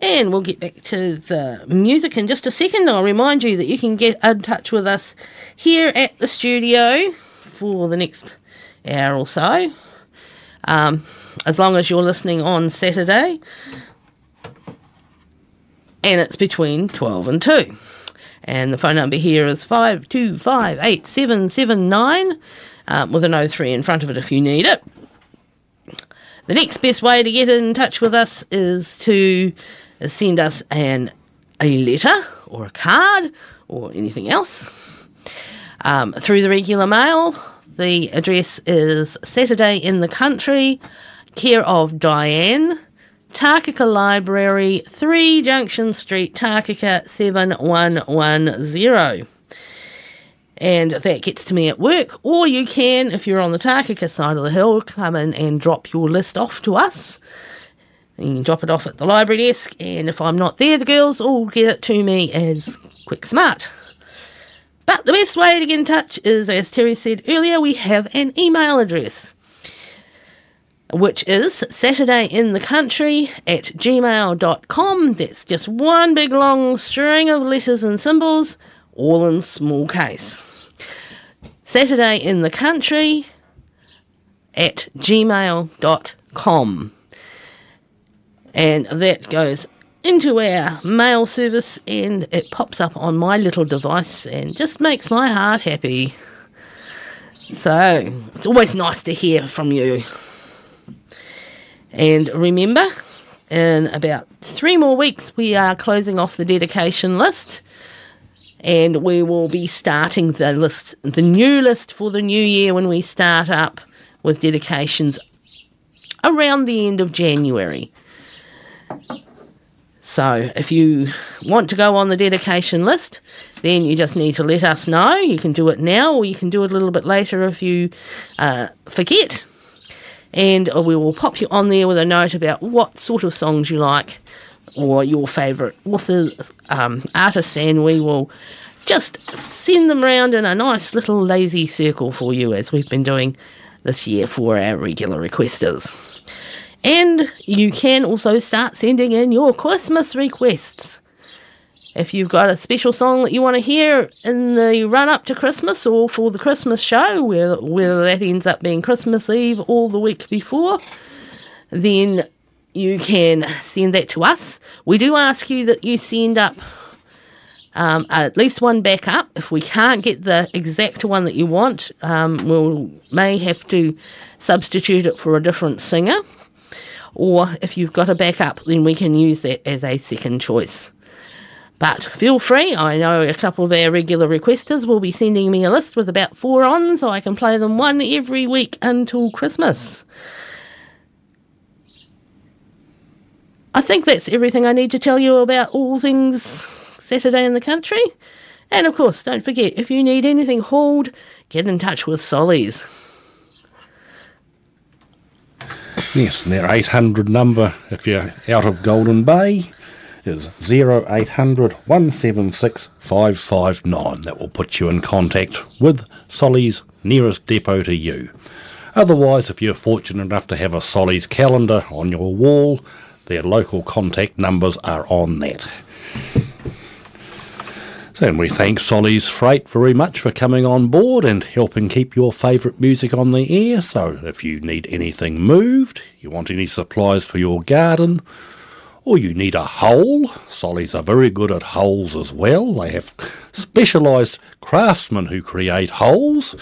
And we'll get back to the music in just a second. I'll remind you that you can get in touch with us here at the studio for the next hour or so, um, as long as you're listening on Saturday. And it's between 12 and 2. And the phone number here is 5258779 um, with an 03 in front of it if you need it. The next best way to get in touch with us is to send us an a letter or a card or anything else um, through the regular mail. The address is Saturday in the Country, care of Diane, Takaka Library, 3 Junction Street, Takaka 7110 and that gets to me at work. Or you can, if you're on the Takaka side of the hill, come in and drop your list off to us. You can drop it off at the library desk, and if I'm not there, the girls will get it to me as quick smart. But the best way to get in touch is, as Terry said earlier, we have an email address, which is saturdayinthecountry at gmail.com. That's just one big long string of letters and symbols all in small case. Saturday in the country at gmail.com. And that goes into our mail service and it pops up on my little device and just makes my heart happy. So it's always nice to hear from you. And remember, in about three more weeks, we are closing off the dedication list and we will be starting the list, the new list for the new year when we start up with dedications around the end of January. So, if you want to go on the dedication list, then you just need to let us know. You can do it now, or you can do it a little bit later if you uh, forget. And we will pop you on there with a note about what sort of songs you like or your favourite authors, um, artists, and we will just send them around in a nice little lazy circle for you as we've been doing this year for our regular requesters. And you can also start sending in your Christmas requests. If you've got a special song that you want to hear in the run up to Christmas or for the Christmas show, whether, whether that ends up being Christmas Eve or the week before, then you can send that to us. We do ask you that you send up um, at least one backup. If we can't get the exact one that you want, um, we'll may have to substitute it for a different singer. Or if you've got a backup, then we can use that as a second choice. But feel free. I know a couple of our regular requesters will be sending me a list with about four on, so I can play them one every week until Christmas. I think that's everything I need to tell you about all things Saturday in the country. And of course, don't forget, if you need anything hauled, get in touch with Solly's. Yes, their 800 number, if you're out of Golden Bay, is 0800 176 559. That will put you in contact with Solly's nearest depot to you. Otherwise, if you're fortunate enough to have a Solly's calendar on your wall, their local contact numbers are on that. So, and we thank Solly's Freight very much for coming on board and helping keep your favourite music on the air. So, if you need anything moved, you want any supplies for your garden, or you need a hole, Solly's are very good at holes as well. They have specialised craftsmen who create holes.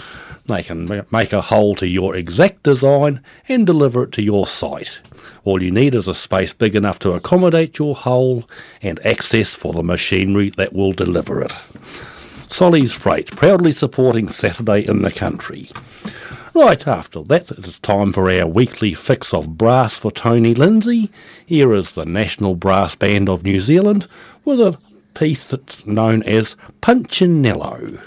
They can make a hole to your exact design and deliver it to your site. All you need is a space big enough to accommodate your hole and access for the machinery that will deliver it. Solly's Freight, proudly supporting Saturday in the country. Right after that, it is time for our weekly fix of brass for Tony Lindsay. Here is the National Brass Band of New Zealand with a piece that's known as Punchinello.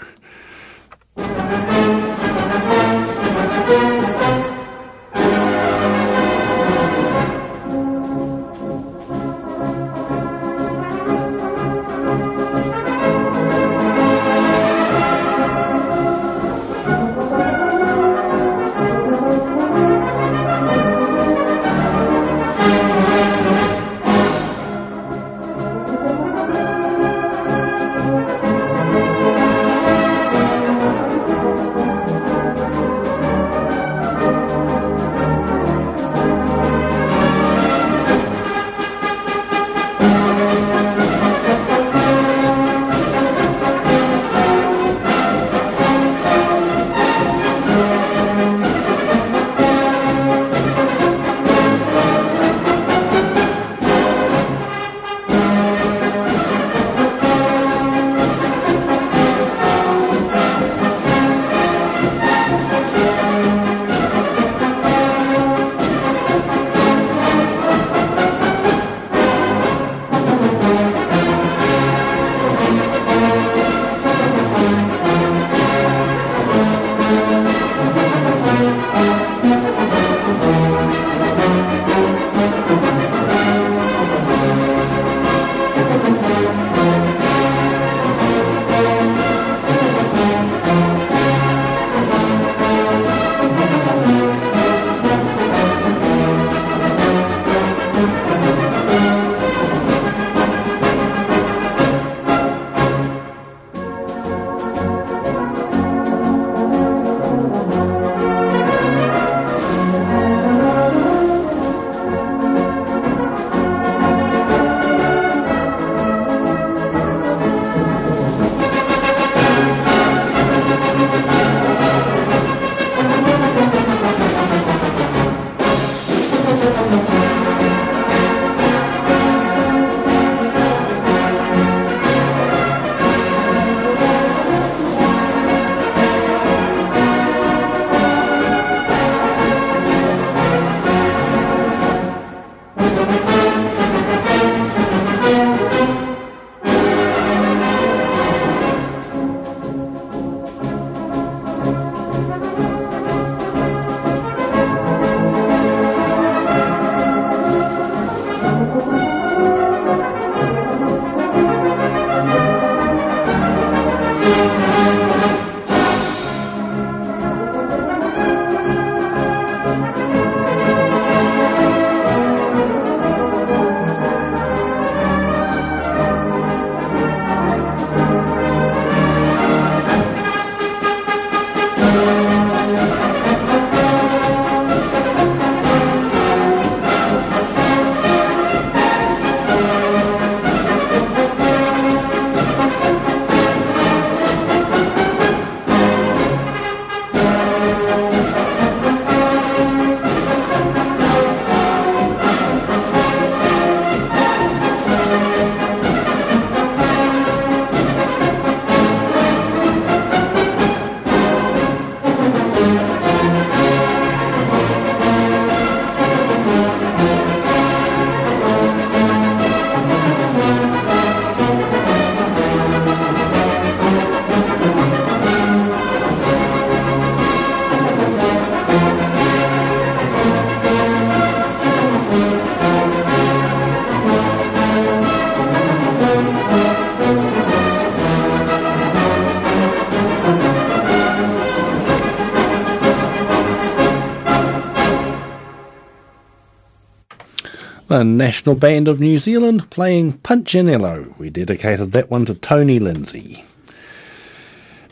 The National Band of New Zealand playing Punchinello. We dedicated that one to Tony Lindsay.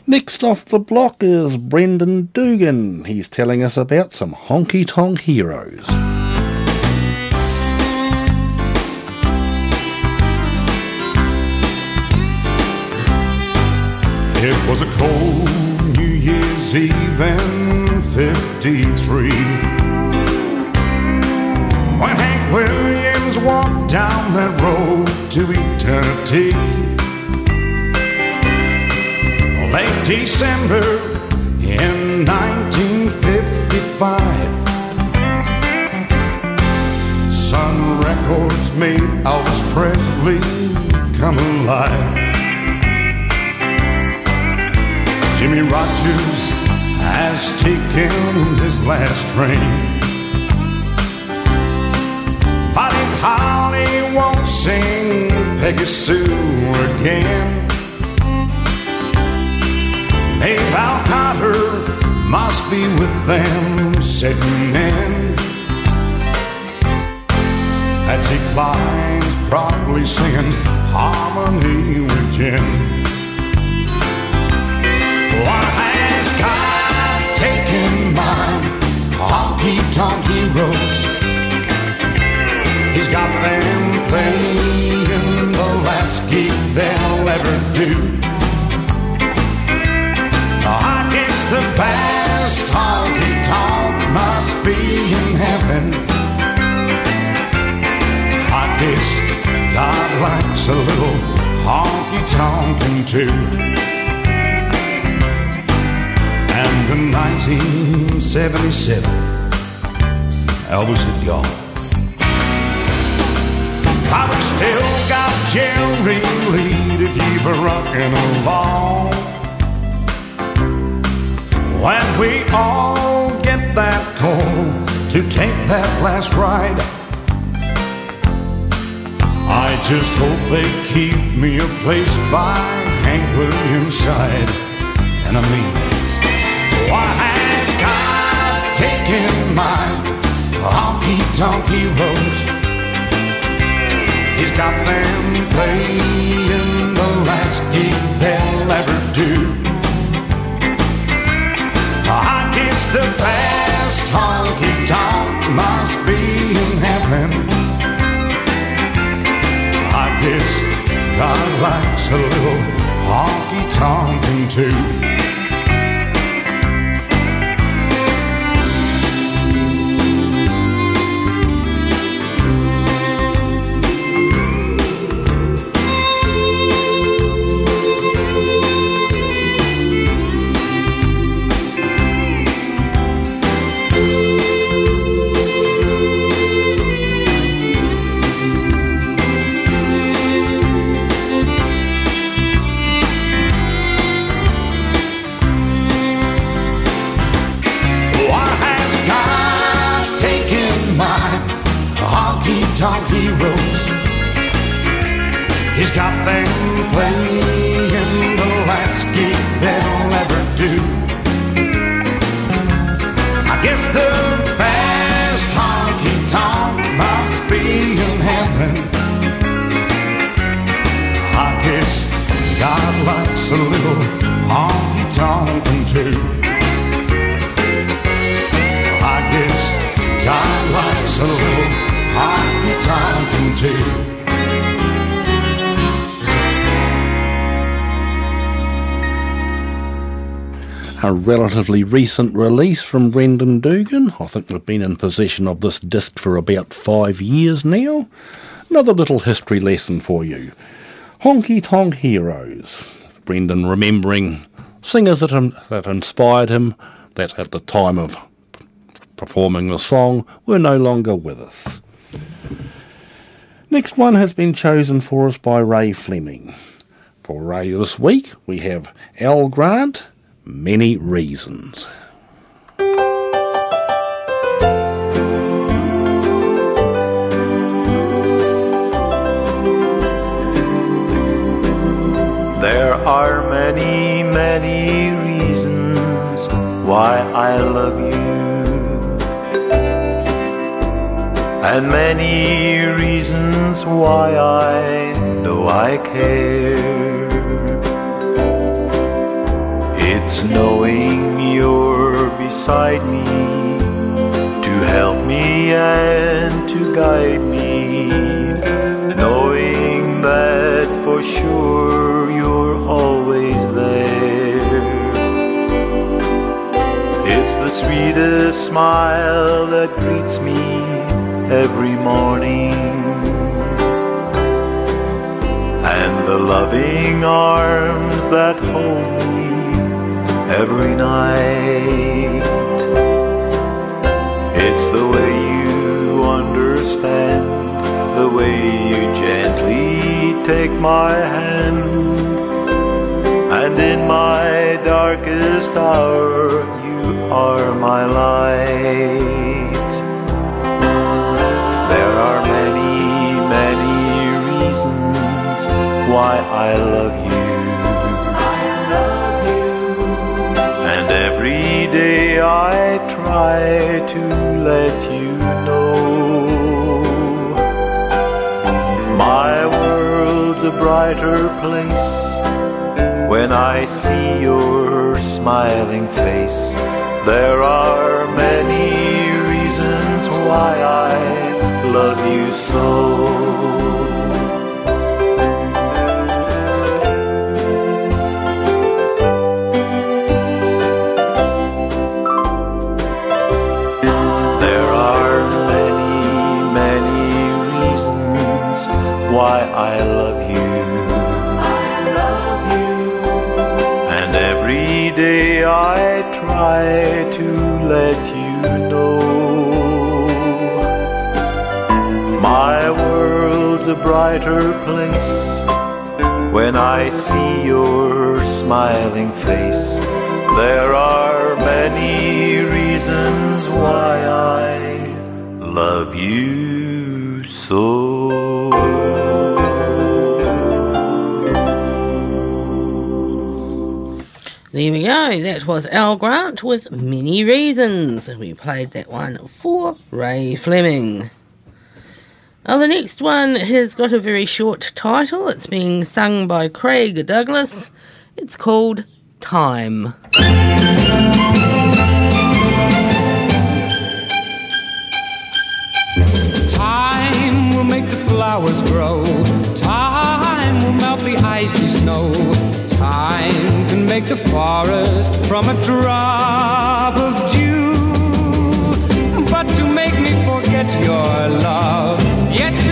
Next off the block is Brendan Dugan. He's telling us about some honky tonk heroes. It was a cold New Year's Eve in 53 When Hank Williams walked down that road to eternity Late December in 1955 Sun Records made Elvis Presley come alive Jimmie Rodgers has taken his last train. Sing Peggy Sue again. Dave Al Carter must be with them sitting in. Patsy Cline's probably singing harmony with Jim. What has God taken my honky tonk heroes? He's got them playing do. I guess the best honky tonk must be in heaven. I guess God likes a little honky tonkin' too. And in 1977, Elvis had gone. But we still got Jerry Lee to keep her rocking along. When we all get that call to take that last ride, I just hope they keep me a place by Hank Williams' side. And I mean that. What has God taken my honky tonk heroes? He's got them playing the last gig they'll ever do. I guess the fast honky tonk must be in heaven. I guess God likes a little honky tonkin' too. Got them playing the last gig they'll ever do. I guess the fast honky tonk must be in heaven. I guess God likes a little honky tonkin' too. I guess God likes a little honky tonkin' too. A relatively recent release from Brendan Dugan. I think we've been in possession of this disc for about five years now. Another little history lesson for you. Honky Tonk Heroes. Brendan remembering singers that, that inspired him, that at the time of performing the song were no longer with us. Next one has been chosen for us by Ray Fleming. For Ray this week, we have Al Grant, Many Reasons. There are many, many reasons why I love you. and many reasons why I know I care. It's knowing you're beside me to help me and to guide me, knowing that for sure you're always there. It's the sweetest smile that greets me every morning, and the loving arms that hold me every night. It's the way you understand, the way you gently take my hand, and in my darkest hour, you are my light. There are many, many reasons why I love you. Try to let you know my world's a brighter place when I see your smiling face. There are many reasons why I love you so. Try to let you know my world's a brighter place when I see your smiling face. There are many reasons why I love you so. There we go. That was Al Grant with Many Reasons. We played that one for Ray Fleming. Now, the next one has got a very short title. It's being sung by Craig Douglas. It's called Time. Time will make the flowers grow. Time will melt the icy snow. Time make the forest from a drop of dew. But to make me forget your love, yes,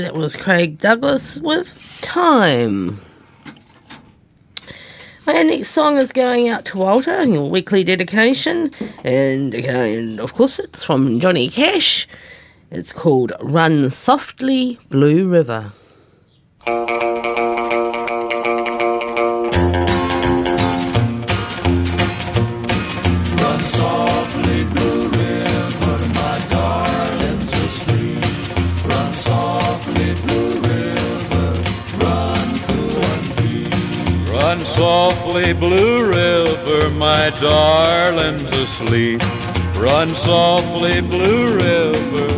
That was Craig Douglas with Time. And next song is going out to Walter, your weekly dedication. And again, of course, it's from Johnny Cash. It's called Run Softly, Blue River. Softly, blue river, my darling's asleep. Run softly, blue river,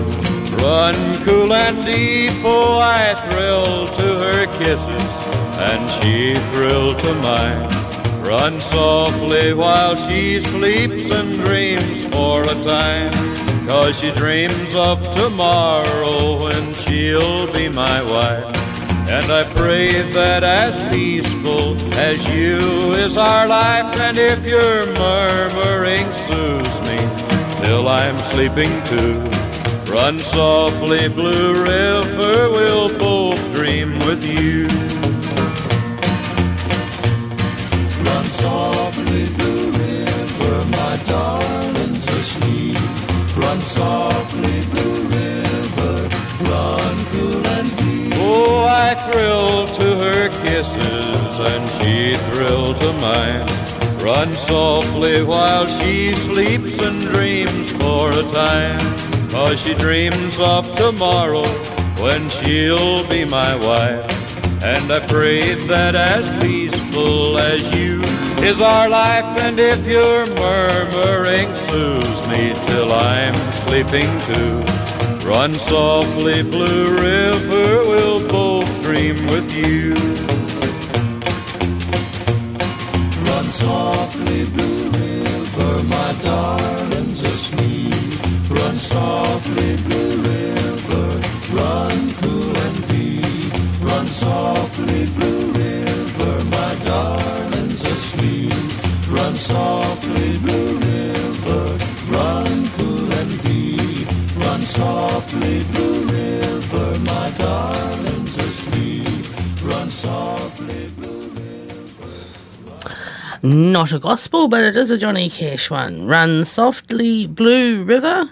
run cool and deep. Oh, I thrill to her kisses, and she thrilled to mine. Run softly while she sleeps and dreams for a time. Cause she dreams of tomorrow when she'll be my wife. And I pray that as peaceful as you is our life. And if your murmuring soothes me till I'm sleeping too, run softly, blue river, we'll both dream with you. Run softly, blue river, my darling's asleep. Run softly, blue river, run cool and deep. Oh, I thrill to her kisses and she thrilled to mine. Run softly while she sleeps and dreams for a time. Cause she dreams of tomorrow when she'll be my wife. And I pray that as peaceful as you is our life. And if your murmuring soothes me till I'm sleeping too, run softly, blue river, we'll both dream with you. Softly, blue river, my darling's asleep. Run softly, blue river, run cool and deep. Run softly, blue river, my darling's asleep. Run softly, blue river, run cool and deep. Run softly, blue river, my darling's asleep. Run softly, blue Not a gospel, but it is a Johnny Cash one. Run Softly, Blue River.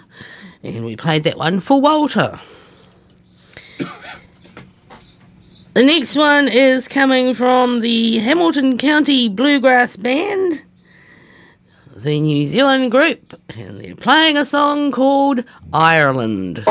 And we played that one for Walter. The next one is coming from the Hamilton County Bluegrass Band, the New Zealand group, and they're playing a song called Ireland.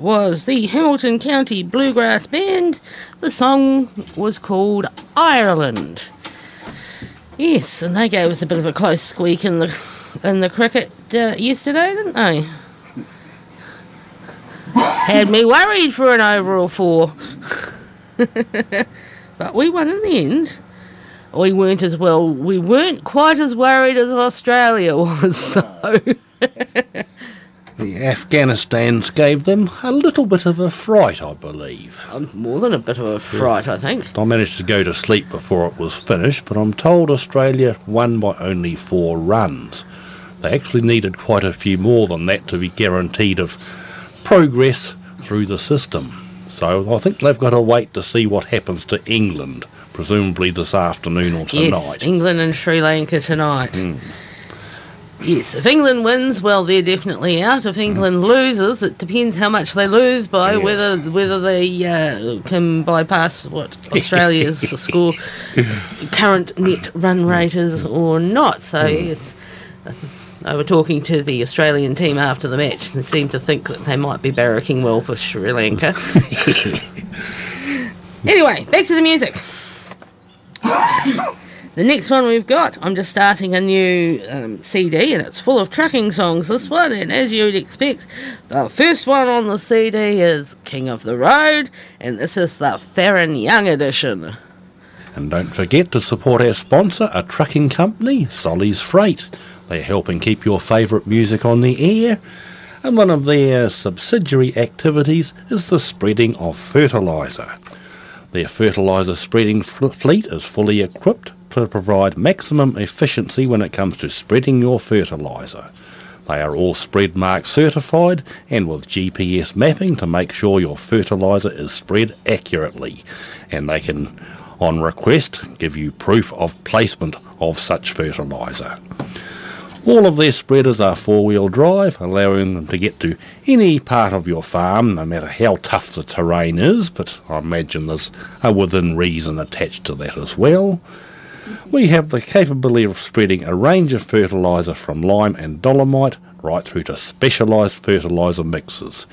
Was the Hamilton County Bluegrass Band. The song was called Ireland. Yes, and they gave us a bit of a close squeak in the in the cricket uh, yesterday, didn't they? Had me worried for an overall four. but we won in the end. We weren't as well. We weren't quite as worried as Australia was, though. The Afghanistans gave them a little bit of a fright, I believe. Um, more than a bit of a fright, I think. I managed to go to sleep before it was finished, but I'm told Australia won by only four runs. They actually needed quite a few more than that to be guaranteed of progress through the system. So I think they've got to wait to see what happens to England, presumably this afternoon or tonight. Yes, England and Sri Lanka tonight. Mm. Yes, if England wins, well, they're definitely out. If England mm. loses, it depends how much they lose by, Yes. whether whether they uh, can bypass what Australia's score current net run mm. rate is or not. So mm. yes, I were talking to the Australian team after the match and seemed to think that they might be barracking well for Sri Lanka. anyway, back to the music. The next one we've got, I'm just starting a new um, CD and it's full of trucking songs, this one. And as you'd expect, the first one on the CD is King of the Road, and this is the Faron Young edition. And don't forget to support our sponsor, a trucking company, Solly's Freight. They're helping keep your favourite music on the air. And one of their subsidiary activities is the spreading of fertiliser. Their fertiliser spreading fl- fleet is fully equipped to provide maximum efficiency when it comes to spreading your fertiliser. They are all Spreadmark certified and with GPS mapping to make sure your fertiliser is spread accurately. And they can, on request, give you proof of placement of such fertiliser. All of their spreaders are four wheel drive, allowing them to get to any part of your farm, no matter how tough the terrain is, but I imagine there's a within reason attached to that as well. We have the capability of spreading a range of fertiliser from lime and dolomite right through to specialised fertiliser mixes.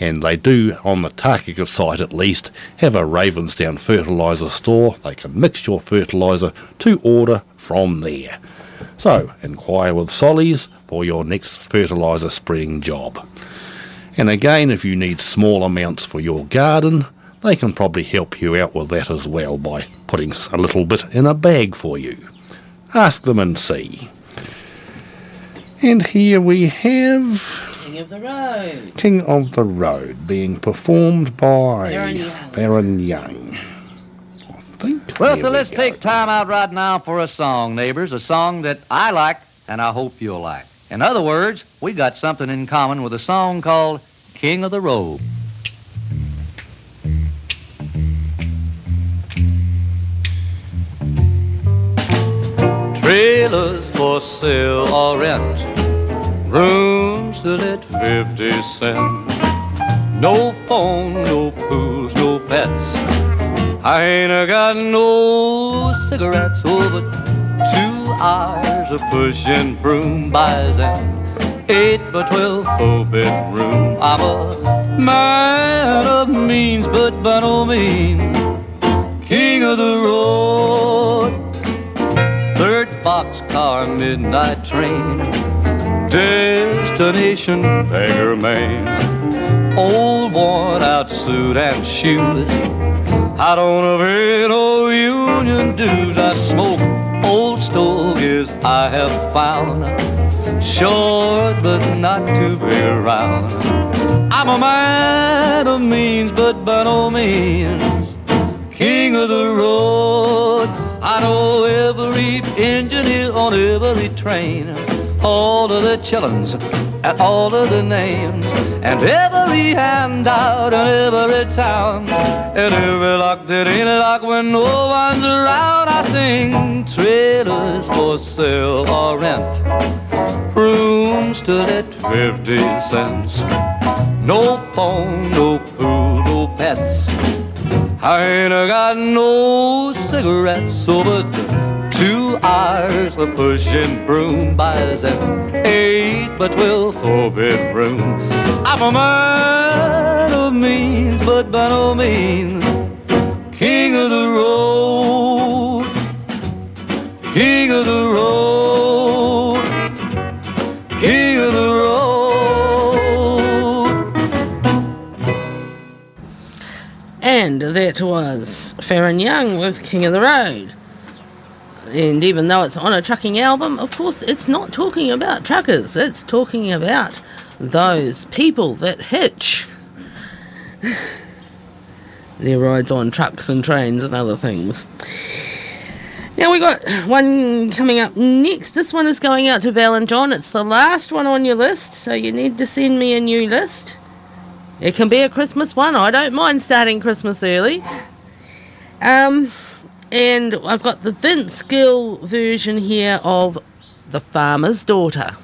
And they do, on the Takaka site at least, have a Ravensdown fertiliser store. They can mix your fertiliser to order from there. So, inquire with Solly's for your next fertiliser spreading job. And again, if you need small amounts for your garden, they can probably help you out with that as well by putting a little bit in a bag for you. Ask them and see. And here we have King of the Road. King of the Road being performed by Baron Young. Faron Young. I think. Well, Here so we let's go. take time out right now for a song, neighbors. A song that I like and I hope you'll like. In other words, we got something in common with a song called King of the Road. Trailers for sale or rent, rooms to let 50 cents. No phone, no pools, no pets. I ain't got no cigarettes oh, over two hours of pushing broom buys an eight by twelve four bedroom. I'm a man of means, but by no means king of the road. Boxcar, midnight train, destination Bangor, Maine. Old worn out suit and shoes. I don't pay no union dues. I smoke old stogies I have found. Short but not too big around. I'm a man of means, but by no means king of the road. I know every engineer on every train, all of the chillins and all of the names, and every handout in every town, and every lock that ain't locked when no one's around. I sing trailers for sale or rent, rooms to let 50 cents. No phone, no pool, no pets. I ain't got no cigarettes over Two hours of pushing broom buys an eight by twelve four bedroom. I'm a man of means, but by no means king of the road. And that was Faron Young with King of the Road. And even though it's on a trucking album, of course, it's not talking about truckers. It's talking about those people that hitch their rides on trucks and trains and other things. Now we got one coming up next. This one is going out to Val and John. It's the last one on your list, so you need to send me a new list. It can be a Christmas one. I don't mind starting Christmas early. Um, and I've got the Vince Gill version here of The Farmer's Daughter.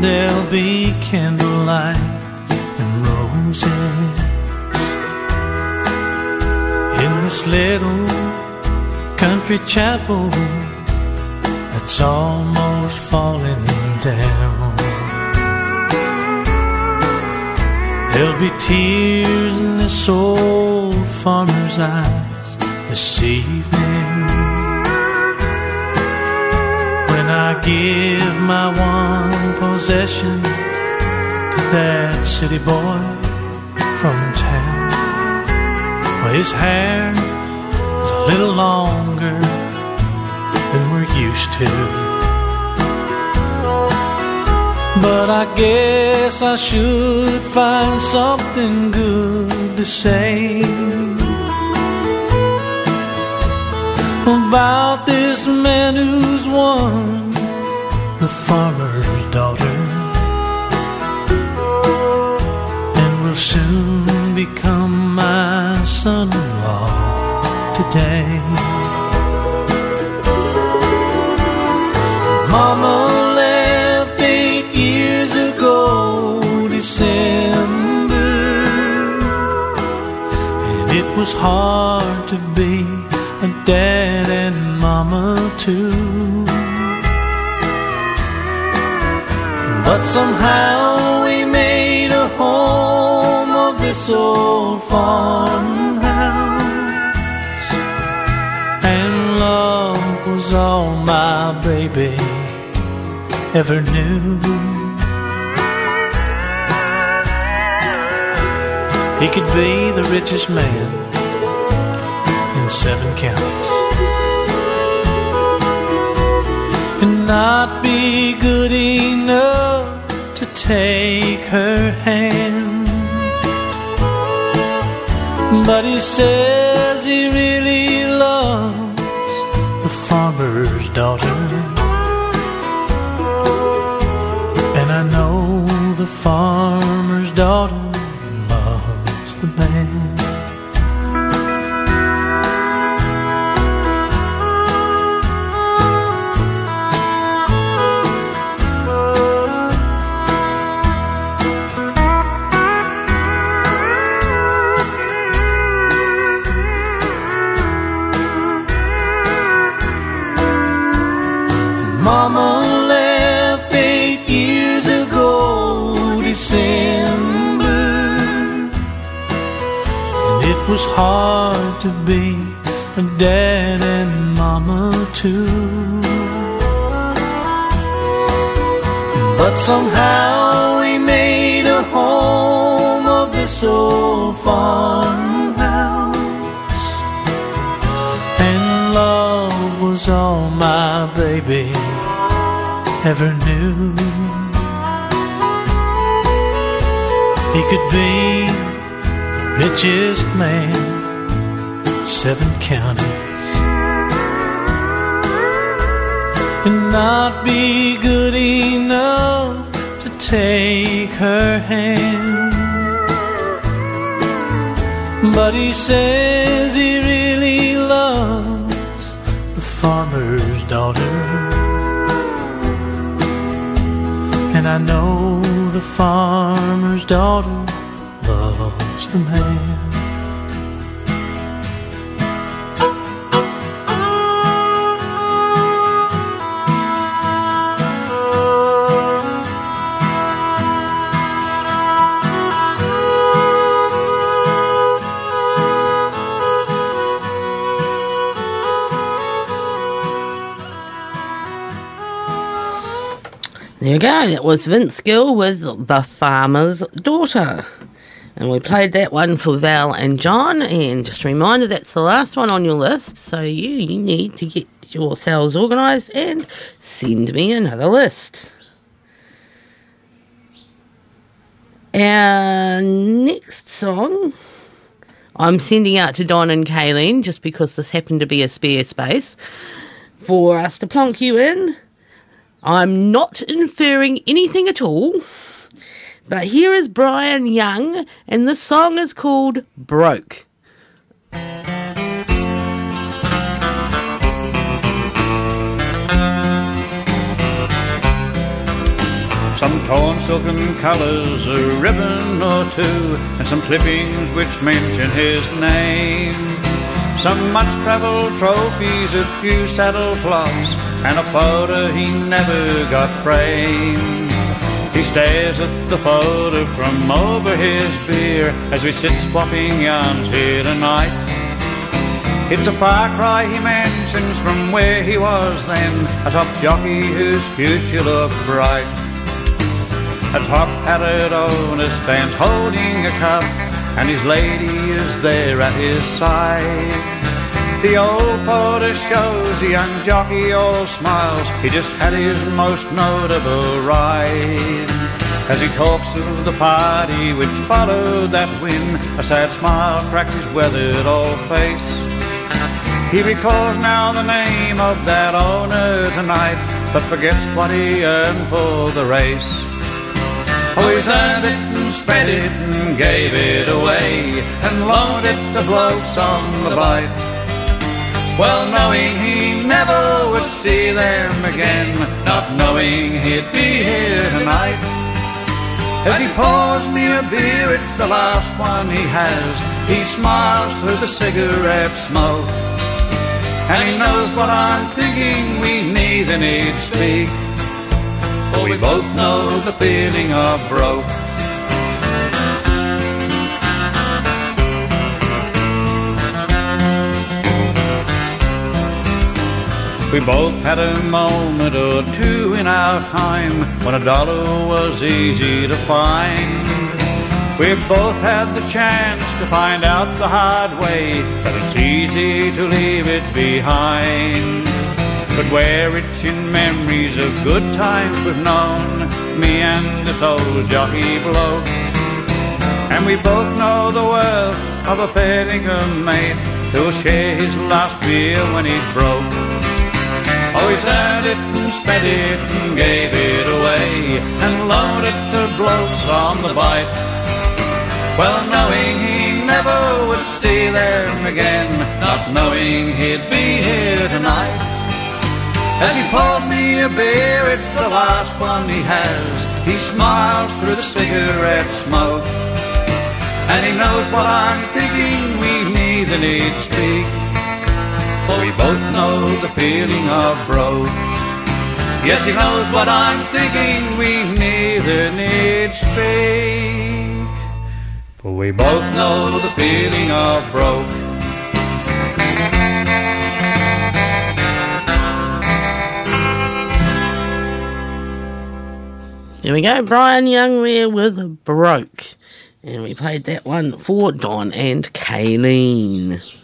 There'll be candlelight and roses in this little country chapel that's almost falling down. There'll be tears in this old farmer's eyes this evening when I give my one possession to that city boy from town. Well, his hair is a little longer than we're used to. But I guess I should find something good to say about this man who's won the farmer's daughter and will soon become my son-in-law today. Mama left eight years ago December and it was hard to be a dad and mama too. But somehow we made a home of this old farmhouse, and love was all my baby ever knew. He could be the richest man in seven counties and not be good enough take her hand. But he says he really loves the farmer's daughter. Hard to be a dad and mama too. But somehow we made a home of this old farmhouse. And love was all my baby ever knew. He could be richest man, seven counties, and not be good enough to take her hand. But he says he really loves the farmer's daughter. And I know the farmer's daughter There you go. That was Vince Gill with The Farmer's Daughter. And we played that one for Val and John. And just a reminder, that's the last one on your list. So you, you need to get yourselves organised and send me another list. Our next song, I'm sending out to Don and Kayleen just because this happened to be a spare space for us to plonk you in. I'm not inferring anything at all. But here is Brian Young, and the song is called Broke. Some torn silken colours, a ribbon or two, and some clippings which mention his name. Some much travelled trophies, a few saddle cloths, and a photo he never got framed. He stares at the photo from over his beer as we sit swapping yarns here tonight. It's a far cry he mentions from where he was then, a top jockey whose future looked bright. A top-hatted owner stands holding a cup, and his lady is there at his side. The old photo shows the young jockey all smiles. He just had his most notable ride. As he talks of the party which followed that win, a sad smile cracks his weathered old face. He recalls now the name of that owner tonight, but forgets what he earned for the race. Oh, he's earned it and spent it and gave it away, and loaned it to blokes on the bite. Well, knowing he never would see them again, not knowing he'd be here tonight. As he pours me a beer, it's the last one he has. He smiles through the cigarette smoke. And he knows what I'm thinking, we neither need speak. For we both know the feeling of broke. We both had a moment or two in our time when a dollar was easy to find. We both had the chance to find out the hard way that it's easy to leave it behind. But we're in memories of good times we've known, me and this old jockey bloke. And we both know the worth of a fair dinkum mate who'll share his last beer when he's broke. Oh, he's earned it and spent it and gave it away and loaned it to blokes on the bite. Well, knowing he never would see them again, not knowing he'd be here tonight. As he pours me a beer, it's the last one he has. He smiles through the cigarette smoke. And he knows what I'm thinking, we neither need speak. For we both know the feeling of broke. Yes, he knows what I'm thinking, we neither need speak. For we both know the feeling of broke. Here we go, Brian Young there with Broke. And we played that one for Don and Kayleen.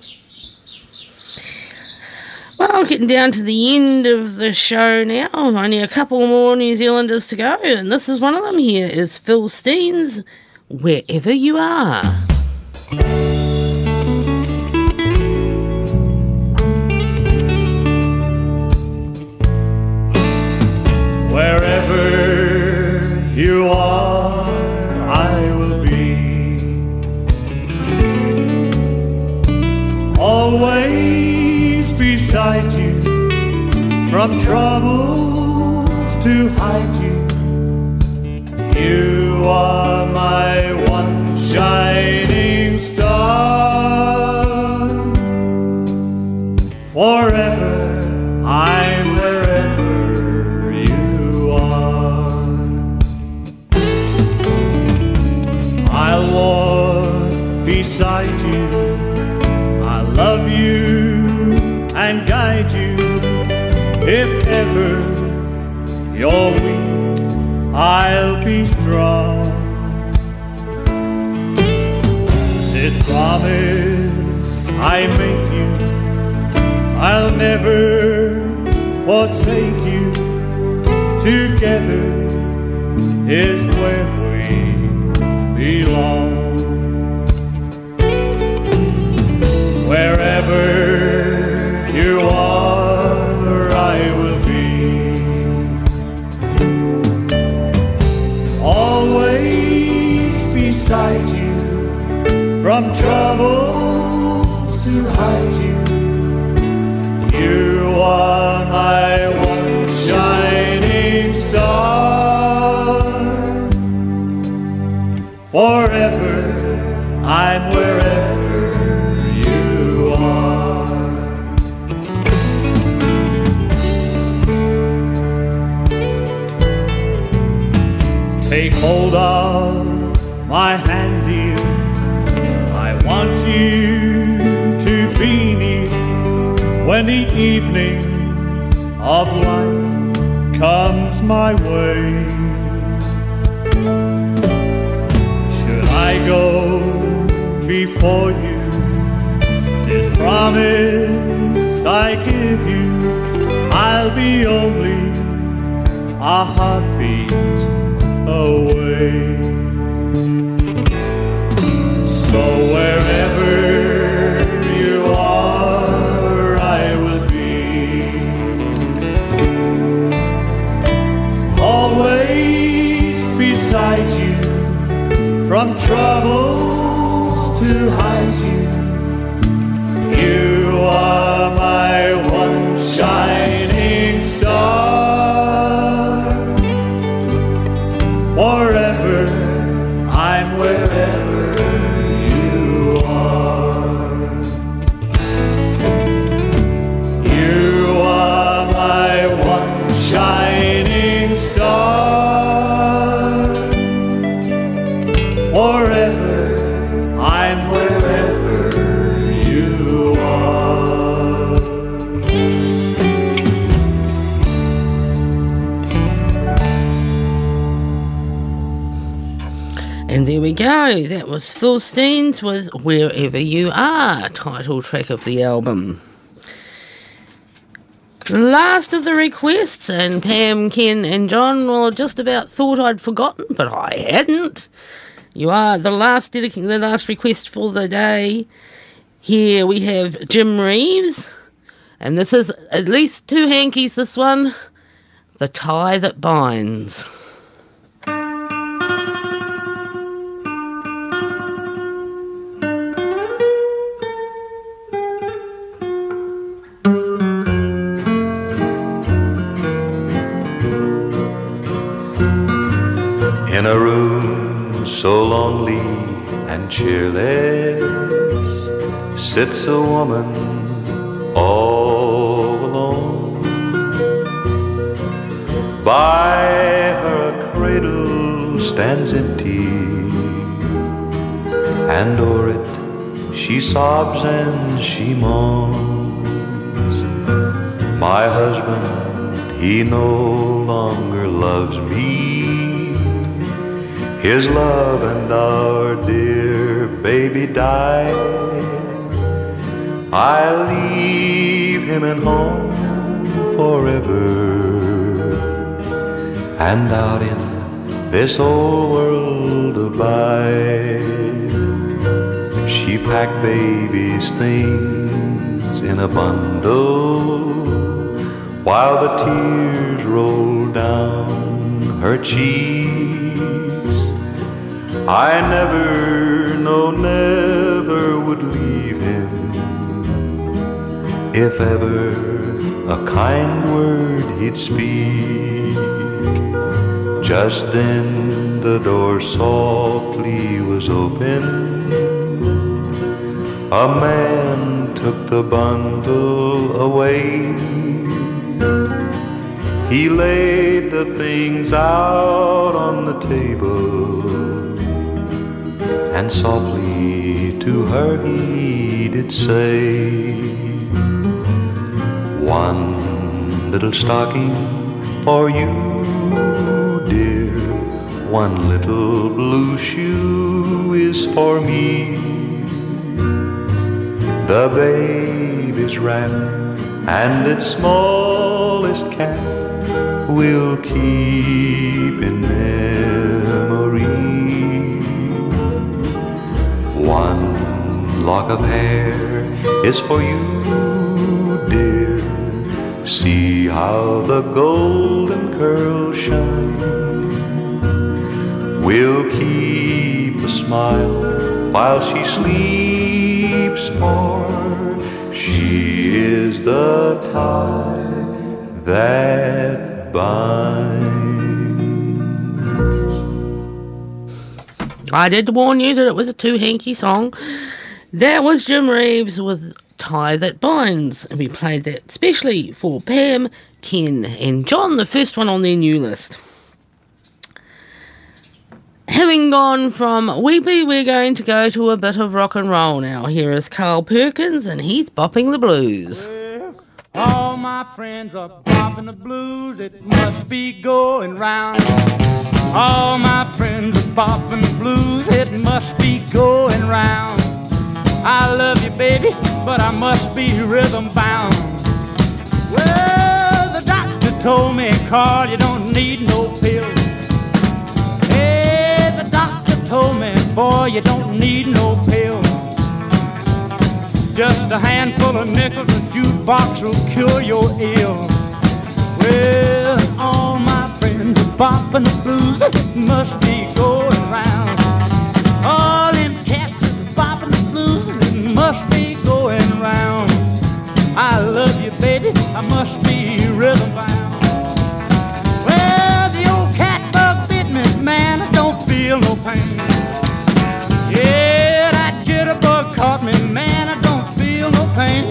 Well, getting down to the end of the show now. Only a couple more New Zealanders to go, and this is one of them. Here is Phil Steens, Wherever You Are. Wherever you are, from troubles to hide you. You are my one shining star. Forever never forsake you. Together is where we belong. Wherever you are, I will be. Always beside you, from troubles my way. Should I go before you? This promise I give you, I'll be only a heartbeat from That was Phil Steens with Wherever You Are, title track of the album. Last of the requests, and Pam, Ken, and John well just about thought I'd forgotten, but I hadn't. You are the last the last request for the day. Here we have Jim Reeves, and this is at least two hankies. This one, the tie that binds. So lonely and cheerless sits a woman all alone. By her cradle stands empty, and o'er it she sobs and she moans. My husband, he no longer loves me. His love and our dear baby died. I leave him at home forever. And out in this old world abide, she packed baby's things in a bundle while the tears rolled down her cheeks. I never, no, never would leave him if ever a kind word he'd speak. Just then the door softly was opened. A man took the bundle away. He laid the things out on the table, and softly to her he did say, One little stocking for you, dear, one little blue shoe is for me. The is wrapped, and its smallest cap will keep in memory. Lock of hair is for you, dear. See how the golden curls shine. We'll keep a smile while she sleeps, for she is the tie that binds. I did warn you that it was a too hanky song. That was Jim Reeves with Tie That Binds, and we played that specially for Pam, Ken, and John, the first one on their new list. Having gone from Weepy, we're going to go to a bit of rock and roll now. Here is Carl Perkins, and he's bopping the blues. All my friends are bopping the blues, it must be going round. All my friends are bopping the blues, it must be going round. I love you, baby, but I must be rhythm bound. Well, the doctor told me, Carl, you don't need no pills. Hey, the doctor told me, boy, you don't need no pills. Just a handful of nickels, a jukebox will cure your ill. Well, all my friends are bopping the blues, must be going round. I love you, baby, I must be rhythm bound. Well, the old cat bug bit me, man, I don't feel no pain. Yeah, that jitterbug caught me, man, I don't feel no pain.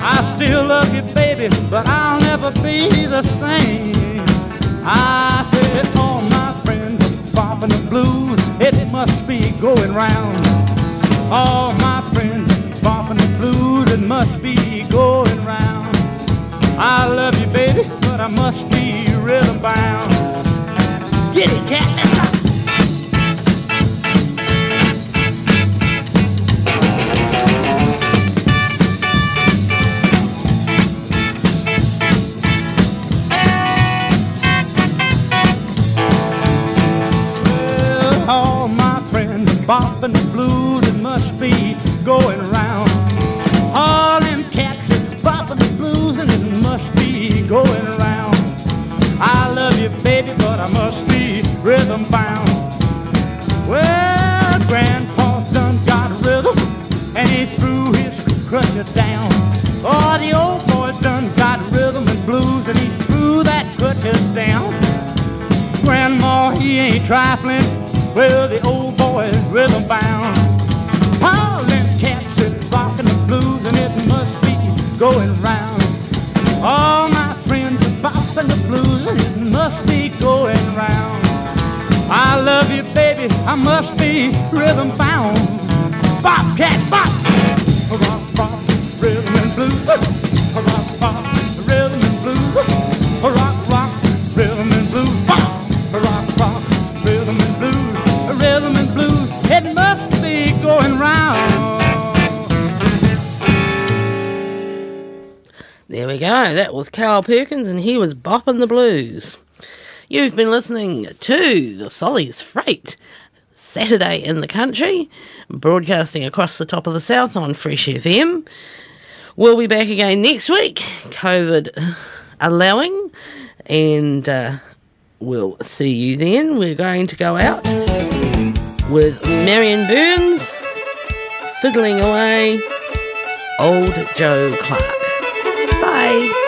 I still love you, baby, but I'll never be the same. I said, all my friends are bopping the blues, it must be going round. All my friends the it must be going round. I love you, baby, but I must be rhythm bound. Get it, cat. Bopping the blues, it must be going round. Rhythm I must be rhythm bound. Bop, cat, bop. Rock, rhythm and blues. Rock, rhythm and blues. Rock, rock, rhythm and blues. Bop. Rock, rhythm and blues. Rhythm and blues. It must be going round. There we go. That was Carl Perkins, and he was bopping the blues. You've been listening to the Solly's Freight Saturday in the Country, broadcasting across the top of the South on Fresh FM. We'll be back again next week, COVID allowing, and uh, we'll see you then. We're going to go out with Marion Burns fiddling away Old Joe Clark. Bye.